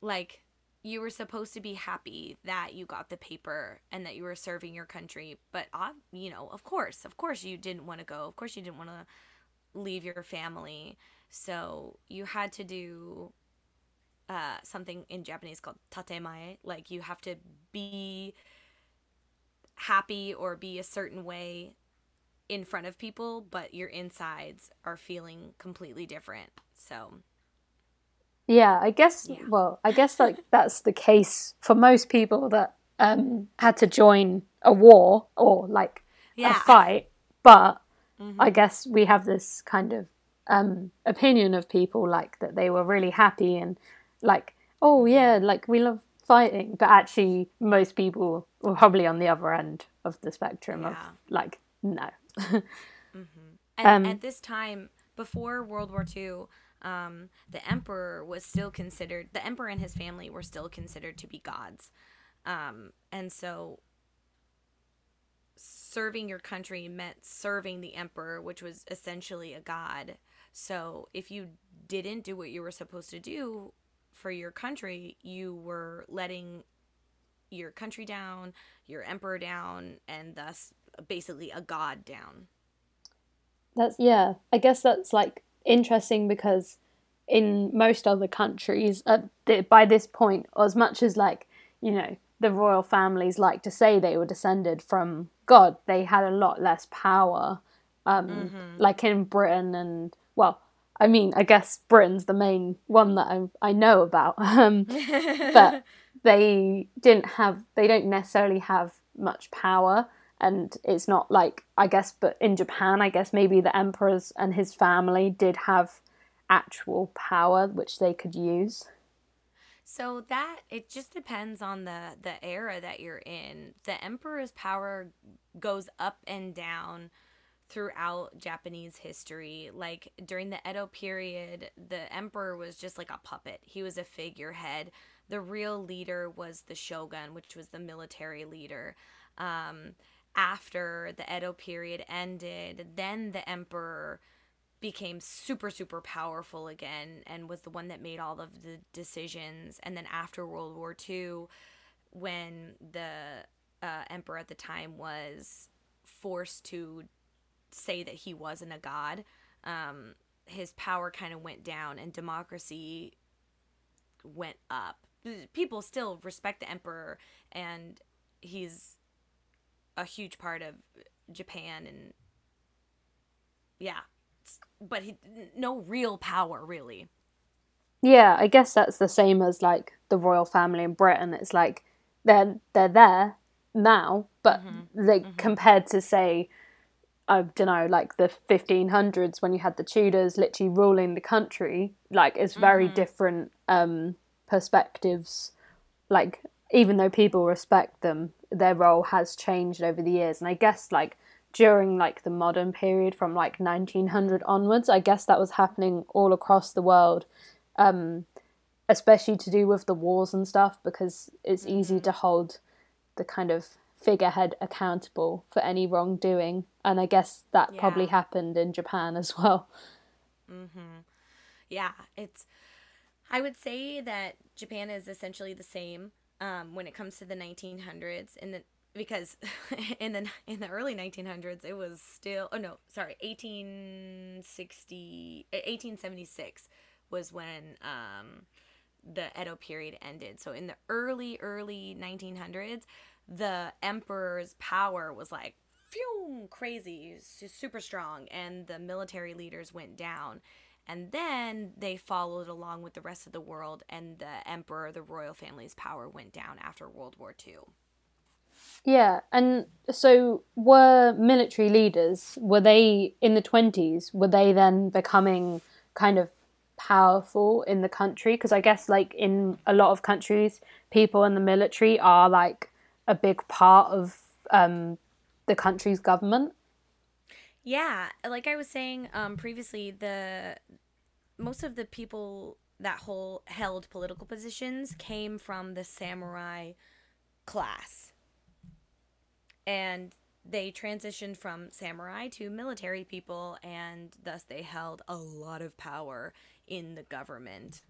like you were supposed to be happy that you got the paper and that you were serving your country but you know of course of course you didn't want to go of course you didn't want to leave your family so you had to do uh, something in japanese called tatemae like you have to be happy or be a certain way in front of people, but your insides are feeling completely different. So, Yeah, I guess. Yeah. Well, I guess like that's the case for most people that um, had to join a war or like yeah. a fight. But Mhm. I guess we have this kind of um, opinion of people like that they were really happy and like, oh yeah, like we love fighting. But actually, most people were probably on the other end of the spectrum of like, no. And Um, at this time, before World War II, um, the emperor was still considered, the emperor and his family were still considered to be gods. Um, and so serving your country meant serving the emperor, which was essentially a god. So if you didn't do what you were supposed to do for your country, you were letting your country down, your emperor down, and thus basically a god down. That's yeah. I guess that's like interesting because in most other countries, at the, by this point, as much as like you know the royal families like to say they were descended from God, they had a lot less power. Um, Like in Britain and well, I mean, I guess Britain's the main one that I I know about. Um, but they didn't have they don't necessarily have much power and it's not like i guess but in japan i guess maybe the emperors and his family did have actual power which they could use So that it just depends on the the era that you're in. The emperor's power goes up and down throughout Japanese history. Like during the Edo period, the emperor was just like a puppet. He was a figurehead. The real leader was the shogun, which was the military leader. Um, after the Edo period ended, then the emperor became super super powerful again and was the one that made all of the decisions. And then after world war ii when the uh, emperor at the time was forced to say that he wasn't a god um, his power kind of went down and democracy went up. People still respect the emperor and he's a huge part of japan and yeah but he, no real power really. yeah i guess that's the same as like the royal family in britain. It's like they're they're there now but mm-hmm. they mm-hmm. compared to say i don't know like the 1500s when you had the tudors literally ruling the country like it's very mm-hmm. different um perspectives like even though people respect them their role has changed over the years and i guess like during like the modern period from like 1900 onwards i guess that was happening all across the world um especially to do with the wars and stuff because it's easy to hold the kind of figurehead accountable for any wrongdoing. And I guess that Yeah. probably happened in Japan as well. Mm-hmm. Yeah, it's. I would say that Japan is essentially the same um, when it comes to the 1900s, in the because in the in the early 1900s it was still oh no sorry 1860 eh, 1876 was when um, the Edo period ended. So in the early early 1900s, the emperor's power was like phew, crazy, super strong, and the military leaders went down. And then they followed along with the rest of the world, and the emperor, the royal family's power went down after World War II. Yeah, and so were military leaders, were they in the 20s, were they then becoming kind of powerful in the country? Because I guess, like, in a lot of countries, people in the military are like a big part of um, the country's government. Yeah, like I was saying um, previously, the most of the people that whole held political positions came from the samurai class, and they transitioned from samurai to military people, and thus they held a lot of power in the government.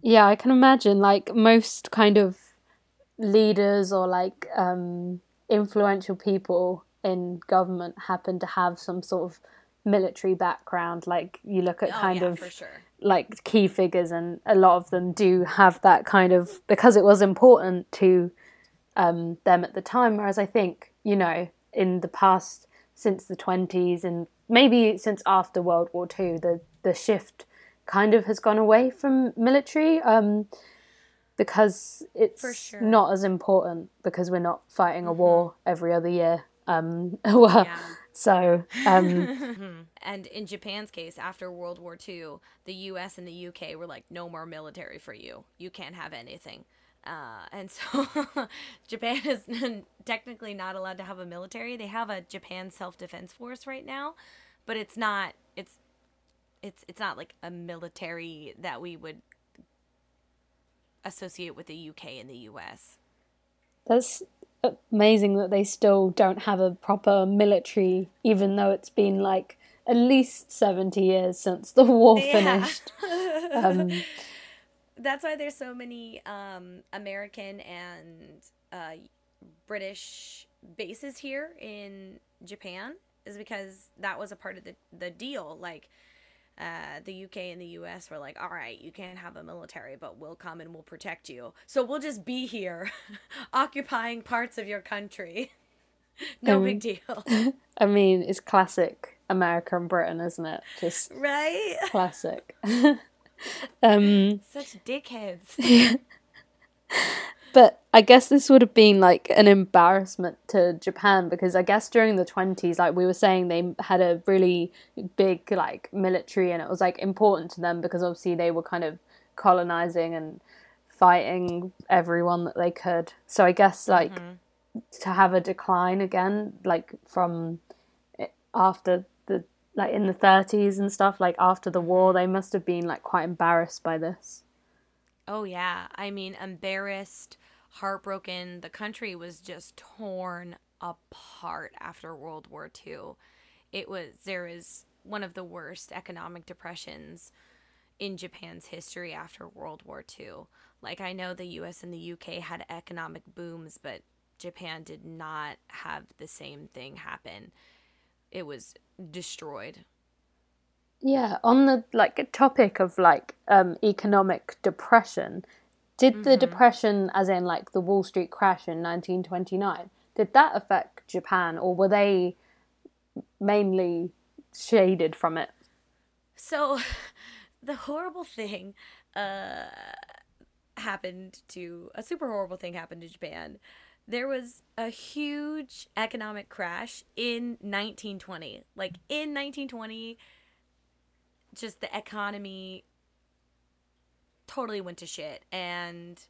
Yeah, I can imagine like most kind of leaders or like um, influential people in government happen to have some sort of military background. Like you look at Oh, kind yeah, of sure. like key figures, and a lot of them do have that kind of because it was important to um, them at the time. Whereas I think you know in the past, since the twenties and maybe since after World War Two, the the shift kind of has gone away from military um, because it's sure. not as important because we're not fighting a war every other year. Um, well, Yeah. so um, And in Japan's case, after World War II, the US and the UK were like, no more military for you. You can't have anything. Uh, and so Japan is technically not allowed to have a military. They have a Japan Self Defense Force right now, but it's not. It's it's it's not like a military that we would associate with the UK and the US. That's amazing that they still don't have a proper military, even though it's been like at least 70 years since the war Yeah. finished. Um, That's why there's so many um, American and uh, British bases here in Japan, is because that was a part of the, the deal. Like, uh, the UK and the US were like, all right, you can't have a military, but we'll come and we'll protect you. So we'll just be here, occupying parts of your country. no Um, big deal. I mean, it's classic America and Britain, isn't it? Just right? classic. um, Such dickheads. But I guess this would have been like an embarrassment to Japan because I guess during the 20s, like we were saying, they had a really big like military and it was like important to them because obviously they were kind of colonizing and fighting everyone that they could. So I guess like mm-hmm. to have a decline again, like from after the like in the 30s and stuff, like after the war, they must have been like quite embarrassed by this. Oh yeah, I mean embarrassed, heartbroken. The country was just torn apart after World War II. It was there is one of the worst economic depressions in Japan's history after World War II. Like I know the US and the UK had economic booms, but Japan did not have the same thing happen. It was destroyed. Yeah, on the like topic of like um economic depression, did the depression as in like the Wall Street crash in 1929, did that affect Japan or were they mainly shaded from it? So, the horrible thing uh, happened to a super horrible thing happened to Japan. There was a huge economic crash in 1920. Like in 1920, just the economy totally went to shit and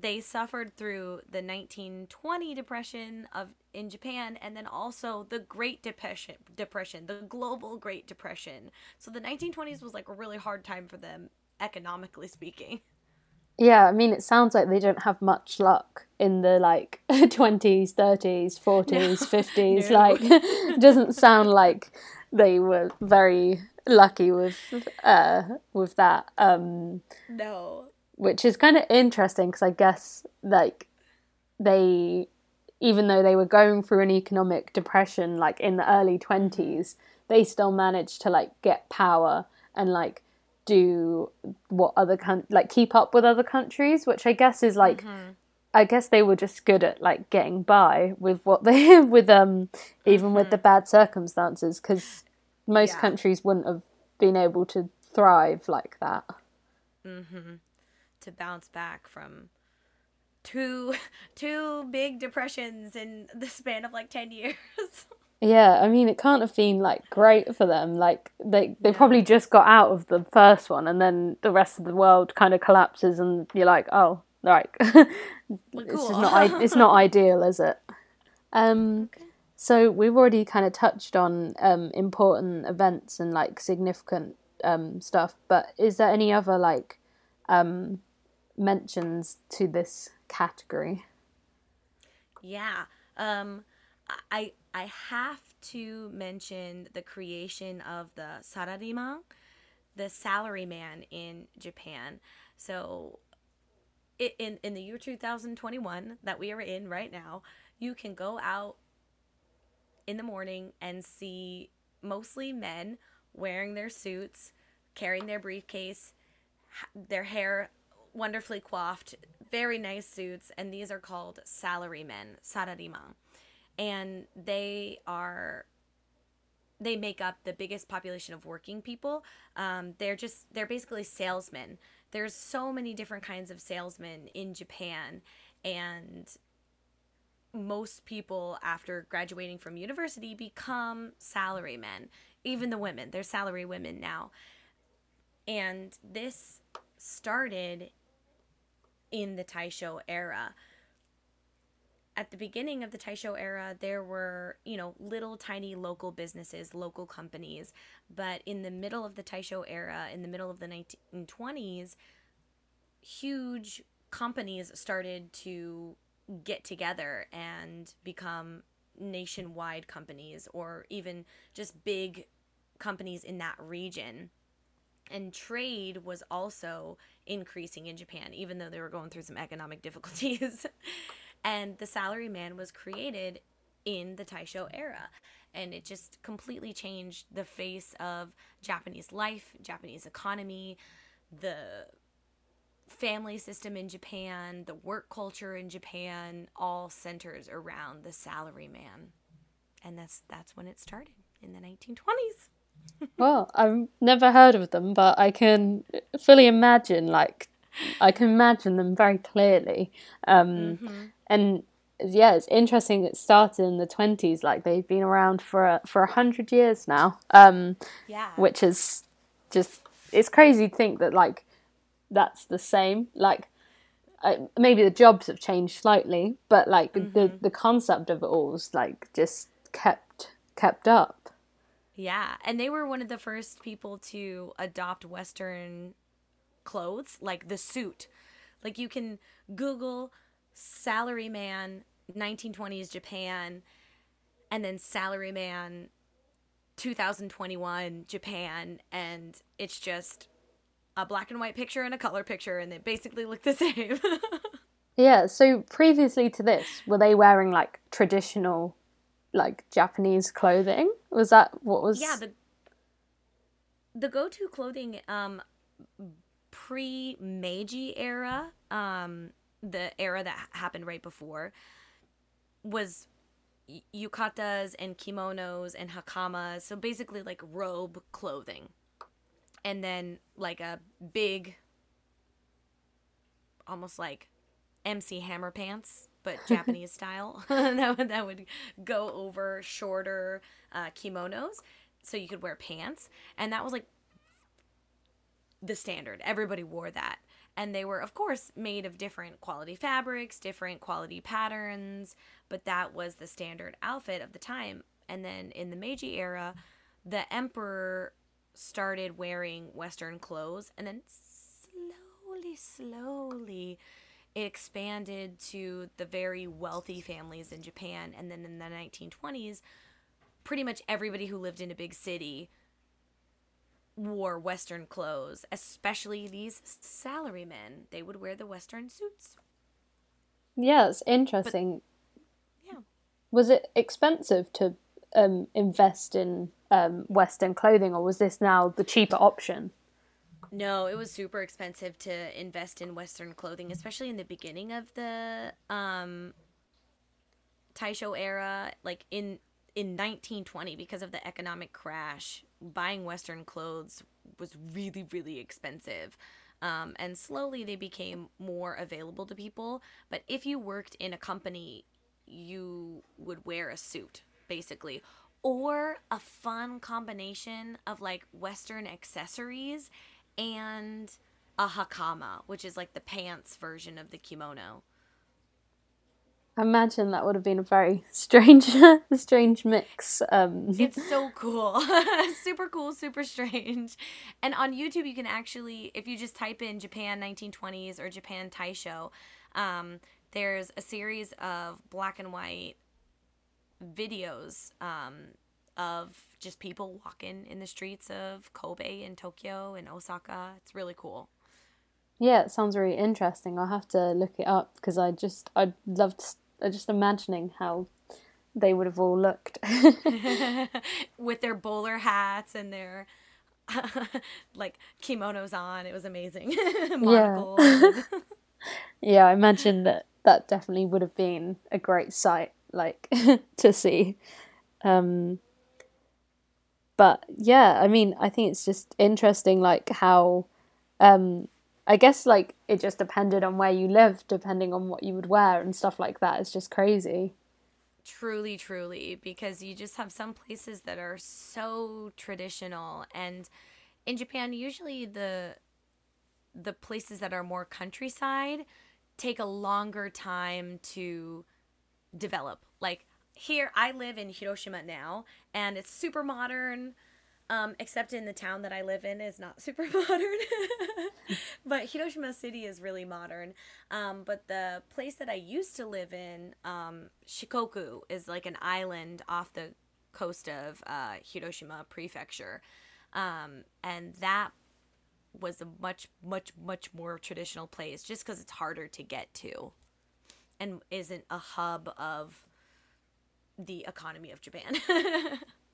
they suffered through the 1920 depression of in Japan and then also the Great Depression depression the global Great Depression so the 1920s was like a really hard time for them economically speaking Yeah, I mean, it sounds like they don't have much luck in the like 20s, 30s, 40s, no. 50s. No. Like, it doesn't sound like they were very lucky with uh with that. Um No. Which is kind of interesting because I guess like they even though they were going through an economic depression like in the early 20s, they still managed to like get power and like do what other coun- like keep up with other countries, which I guess is like mm-hmm. I guess they were just good at like getting by with what they with um even mm-hmm. with the bad circumstances because most yeah. countries wouldn't have been able to thrive like that. Mm-hmm. To bounce back from two two big depressions in the span of like 10 years. Yeah, I mean, it can't have been like great for them. Like they they probably just got out of the first one, and then the rest of the world kind of collapses, and you're like, oh, right, well, cool. it's not it's not ideal, is it? Um, okay. So we've already kind of touched on um important events and like significant um stuff, but is there any other like um mentions to this category? Yeah. Um I I have to mention the creation of the sarariman, the salaryman in Japan. So in in the year 2021 that we are in right now, you can go out in the morning and see mostly men wearing their suits, carrying their briefcase, their hair wonderfully coiffed, very nice suits, and these are called salarymen, sarariman and they are they make up the biggest population of working people. Um, they're just they're basically salesmen. There's so many different kinds of salesmen in Japan, and most people after graduating from university become salarymen. Even the women, they're salary women now. And this started in the Taisho era at the beginning of the Taisho era, there were, you know, little tiny local businesses, local companies. But in the middle of the Taisho era, in the middle of the 1920s, huge companies started to get together and become nationwide companies or even just big companies in that region. And trade was also increasing in Japan, even though they were going through some economic difficulties. And the salary man was created in the Taisho era. And it just completely changed the face of Japanese life, Japanese economy, the family system in Japan, the work culture in Japan, all centers around the salary man. And that's that's when it started in the 1920s. well, I've never heard of them, but I can fully imagine like I can imagine them very clearly. Um, mm-hmm and yeah, it's interesting. It started in the twenties, like they've been around for a, for a hundred years now. Um, yeah, which is just it's crazy to think that like that's the same. Like uh, maybe the jobs have changed slightly, but like mm-hmm. the the concept of it all's like just kept kept up. Yeah, and they were one of the first people to adopt Western clothes, like the suit. Like you can Google Salaryman 1920s Japan and then Salaryman 2021 Japan and it's just a black and white picture and a color picture and they basically look the same. yeah, so previously to this, were they wearing like traditional like Japanese clothing? Was that what was Yeah, the the go-to clothing um pre Meiji era um the era that happened right before was yukatas and kimonos and hakamas so basically like robe clothing and then like a big almost like MC Hammer pants, but Japanese style. that would that would go over shorter uh, kimonos, so you could wear pants, and that was like the standard. Everybody wore that and they were of course made of different quality fabrics different quality patterns but that was the standard outfit of the time and then in the meiji era the emperor started wearing western clothes and then slowly, slowly it expanded to the very wealthy families in Japan. And then in the 1920s, pretty much everybody who lived in a big city wore Western clothes, especially these salarymen. They would wear the Western suits. Yes, interesting. But, yeah. Was it expensive to um, invest in um, Western clothing, or was this now the cheaper option? No, it was super expensive to invest in Western clothing, especially in the beginning of the um, Taisho era. Like in in 1920, because of the economic crash, buying Western clothes was really really expensive. Um, and slowly they became more available to people. But if you worked in a company, you would wear a suit, basically, or a fun combination of like Western accessories and a hakama, which is like the pants version of the kimono. I imagine that would have been a very strange, strange mix. Um. It's so cool, super cool, super strange. And on YouTube, you can actually, if you just type in Japan 1920s or Japan Taisho, um, there's a series of black and white videos um, of just people walking in the streets of Kobe and Tokyo and Osaka. It's really cool. Yeah, it sounds really interesting. I'll have to look it up because I just I loved I just imagining how they would have all looked with their bowler hats and their like kimonos on. It was amazing. yeah. yeah, I imagine that that definitely would have been a great sight like to see. Um but yeah, I mean, I think it's just interesting, like how, um, I guess like it just depended on where you lived, depending on what you would wear and stuff like that. It's just crazy. Truly, truly, because you just have some places that are so traditional, and in Japan, usually the the places that are more countryside take a longer time to develop. Like here I live in Hiroshima now, and it's super modern. Um, except in the town that I live in is not super modern. but Hiroshima City is really modern. Um, but the place that I used to live in, um, Shikoku, is like an island off the coast of uh, Hiroshima Prefecture. Um, and that was a much, much, much more traditional place just because it's harder to get to and isn't a hub of the economy of Japan.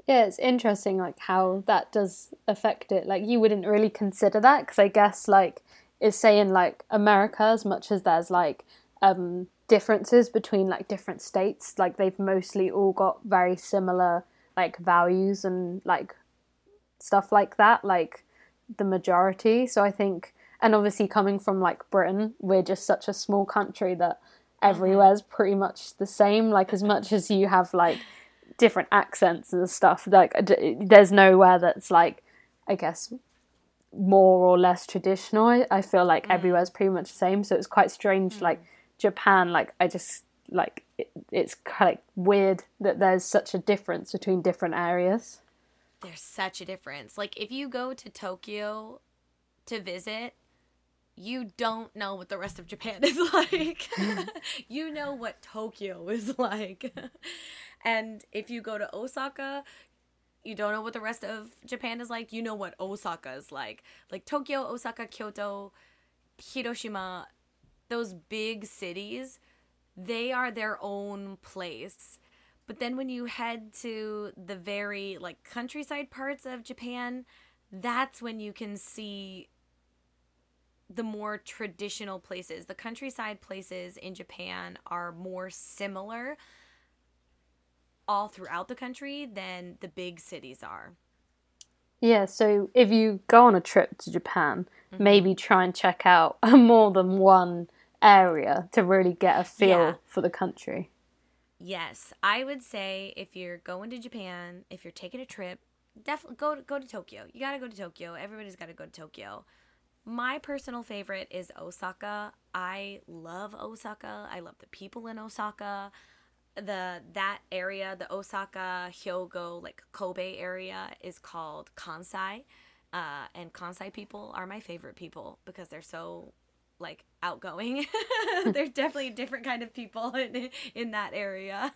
yeah, it's interesting like how that does affect it. Like you wouldn't really consider that because I guess like it's saying like America as much as there's like um differences between like different states like they've mostly all got very similar like values and like stuff like that like the majority so i think and obviously coming from like britain we're just such a small country that everywhere's pretty much the same. Like as much as you have like different accents and stuff, like there's nowhere that's like, I guess, more or less traditional. I feel like mm. everywhere's pretty much the same. So it's quite strange. Mm. Like Japan, like I just like it, it's kind of weird that there's such a difference between different areas. There's such a difference. Like if you go to Tokyo to visit, you don't know what the rest of Japan is like. you know what Tokyo is like. and if you go to Osaka, you don't know what the rest of Japan is like. You know what Osaka is like. Like Tokyo, Osaka, Kyoto, Hiroshima, those big cities, they are their own place. But then when you head to the very like countryside parts of Japan, that's when you can see the more traditional places. The countryside places in Japan are more similar all throughout the country than the big cities are. Yeah, so if you go on a trip to Japan, mm-hmm. maybe try and check out more than one area to really get a feel yeah. for the country. Yes, I would say if you're going to Japan, if you're taking a trip, definitely go to, go to Tokyo. You got to go to Tokyo. Everybody's got to go to Tokyo. My personal favorite is Osaka. I love Osaka. I love the people in Osaka. The that area, the Osaka, Hyogo, like Kobe area is called Kansai. Uh, and Kansai people are my favorite people because they're so like outgoing. They're definitely a different kind of people in, in that area.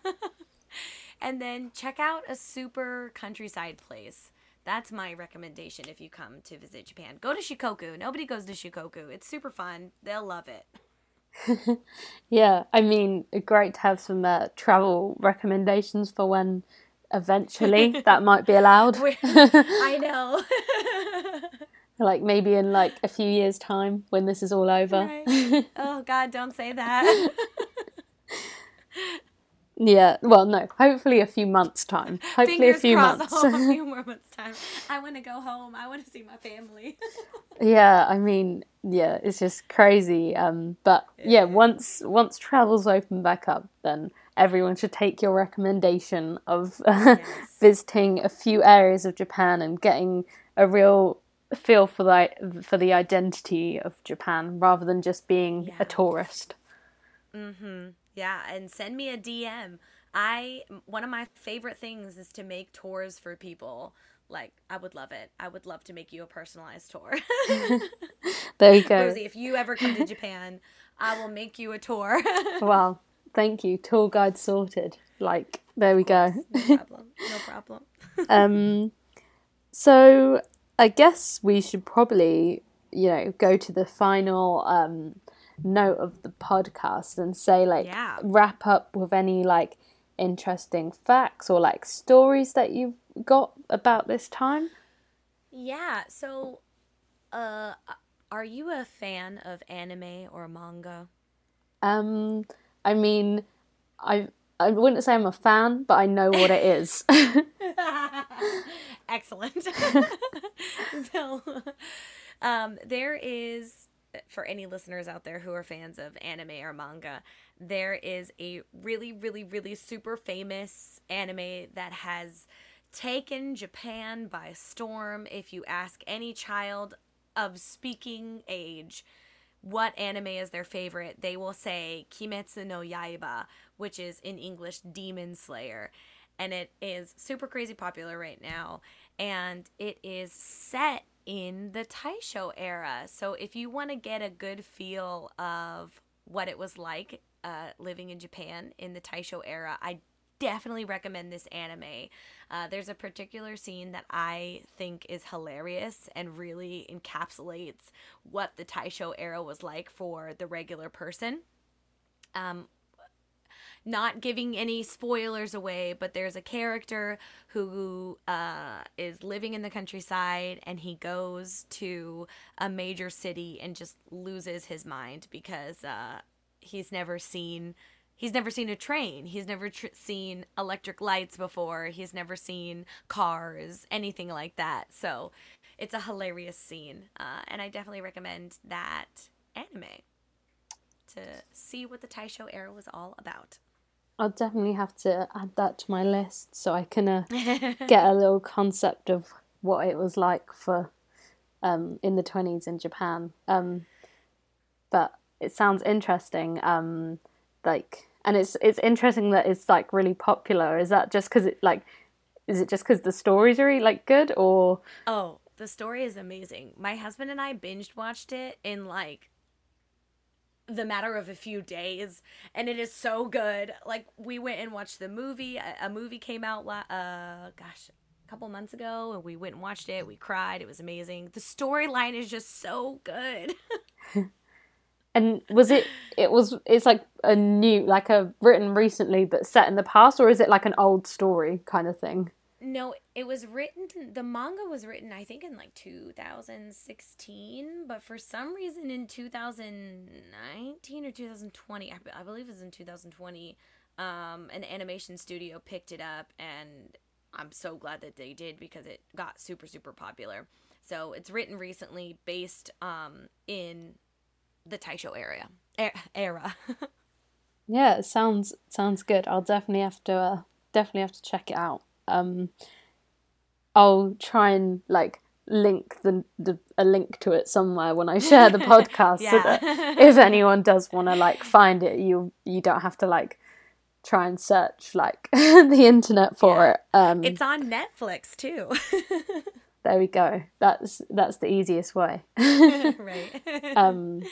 and then check out a super countryside place. That's my recommendation if you come to visit Japan. Go to Shikoku. Nobody goes to Shikoku. It's super fun. They'll love it. yeah, I mean, great to have some uh, travel recommendations for when eventually that might be allowed. I know. like maybe in like a few years' time when this is all over. Right. Oh God, don't say that. Yeah, well, no. Hopefully, a few months' time. Hopefully, Fingers a few months. a few more months' time. I want to go home. I want to see my family. yeah, I mean, yeah, it's just crazy. Um, but yeah, once once travel's open back up, then everyone should take your recommendation of uh, Yes. visiting a few areas of Japan and getting a real feel for the for the identity of Japan rather than just being Yeah. a tourist. Mm-hmm. Yeah, and send me a DM. I one of my favorite things is to make tours for people. Like I would love it. I would love to make you a personalized tour. There you go. Rosie, if you ever come to Japan, I will make you a tour. Well, thank you. Tour guide sorted. Like, there we go. no problem. No problem. um, so I guess we should probably, you know, go to the final um, note of the podcast and say, like, Yeah. wrap up with any like interesting facts or like stories that you've got about this time. Yeah. So, uh, are you a fan of anime or manga? Um, I mean, I I wouldn't say I'm a fan, but I know what it is. Excellent. so, um, there is, for any listeners out there who are fans of anime or manga, there is a really, really, really super famous anime that has taken Japan by storm. If you ask any child of speaking age, what anime is their favorite, they will say Kimetsu no Yaiba, which is in English Demon Slayer. And it is super crazy popular right now. And it is set in the Taisho era. So if you want to get a good feel of what it was like uh, living in Japan in the Taisho era, I definitely recommend this anime. Uh, there's a particular scene that I think is hilarious and really encapsulates what the Taisho era was like for the regular person. Um, not giving any spoilers away, but there's a character who uh, is living in the countryside and he goes to a major city and just loses his mind because uh, he's never seen he's never seen a train. He's never tr- seen electric lights before. He's never seen cars anything like that. So it's a hilarious scene uh, and i definitely recommend that anime to see what the taisho era was all about I'll definitely have to add that to my list so I can uh, get a little concept of what it was like for um, in the twenties in Japan. Um, but it sounds interesting. Um, like, and it's it's interesting that it's like really popular. Is that just because it like, is it just because the stories are really, like good or? Oh, the story is amazing. My husband and I binged watched it in like the matter of a few days and it is so good. Like we went and watched the movie. A, a movie came out la- uh gosh, a couple months ago and we went and watched it. We cried. It was amazing. The storyline is just so good. And was it? It was. It's like a new, like a written recently, but set in the past, or is it like an old story kind of thing? No, it was written. The manga was written, I think, in like 2016, but for some reason in 2019 or 2020, I, I believe it was in 2020, um, an animation studio picked it up, and I'm so glad that they did because it got super super popular. So it's written recently, based um, in the Taisho area er- era. Yeah, it sounds sounds good. I'll definitely have to uh, definitely have to check it out. Um, I'll try and like link the, the a link to it somewhere when I share the podcast, so that if anyone does want to like find it, you you don't have to like try and search like the internet for Yeah. it. Um, it's on Netflix too. there we go. That's that's the easiest way. right. um,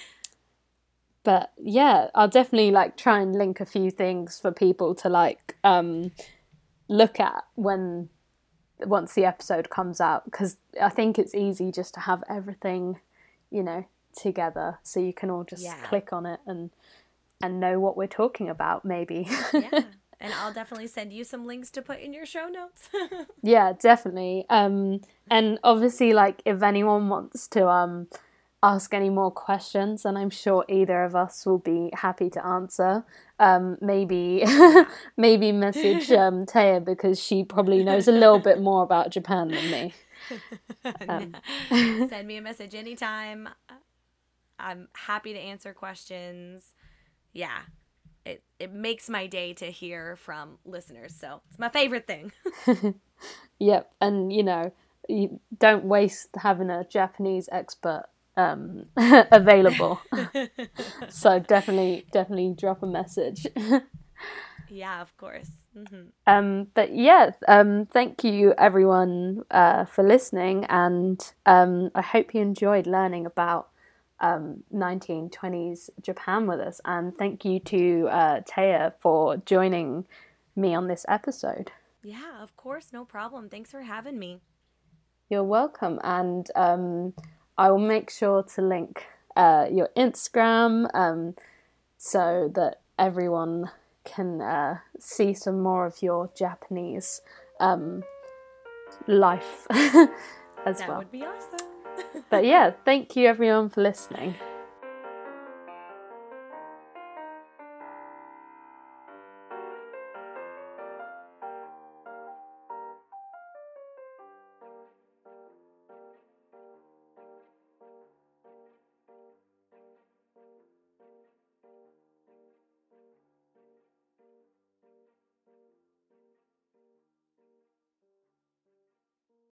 but yeah, I'll definitely like try and link a few things for people to like um, look at when once the episode comes out because I think it's easy just to have everything, you know, together so you can all just Yeah. click on it and and know what we're talking about maybe. yeah. And I'll definitely send you some links to put in your show notes. Yeah, definitely. Um, and obviously, like if anyone wants to um ask any more questions, and I'm sure either of us will be happy to answer. Um, maybe maybe message um Taya because she probably knows a little bit more about Japan than me. Um. Send me a message anytime. I'm happy to answer questions. Yeah. It it makes my day to hear from listeners. So it's my favorite thing. Yep, and you know, you don't waste having a Japanese expert um available. so definitely, definitely drop a message. yeah, of course. hmm Um, but yeah, um, thank you everyone uh, for listening, and um, I hope you enjoyed learning about um, 1920s Japan with us. And thank you to uh, Taya for joining me on this episode. Yeah, of course. No problem. Thanks for having me. You're welcome, and um, I will make sure to link uh, your Instagram um, so that everyone can uh, see some more of your Japanese um, life as That well. That would be awesome. But yeah, thank you everyone for listening.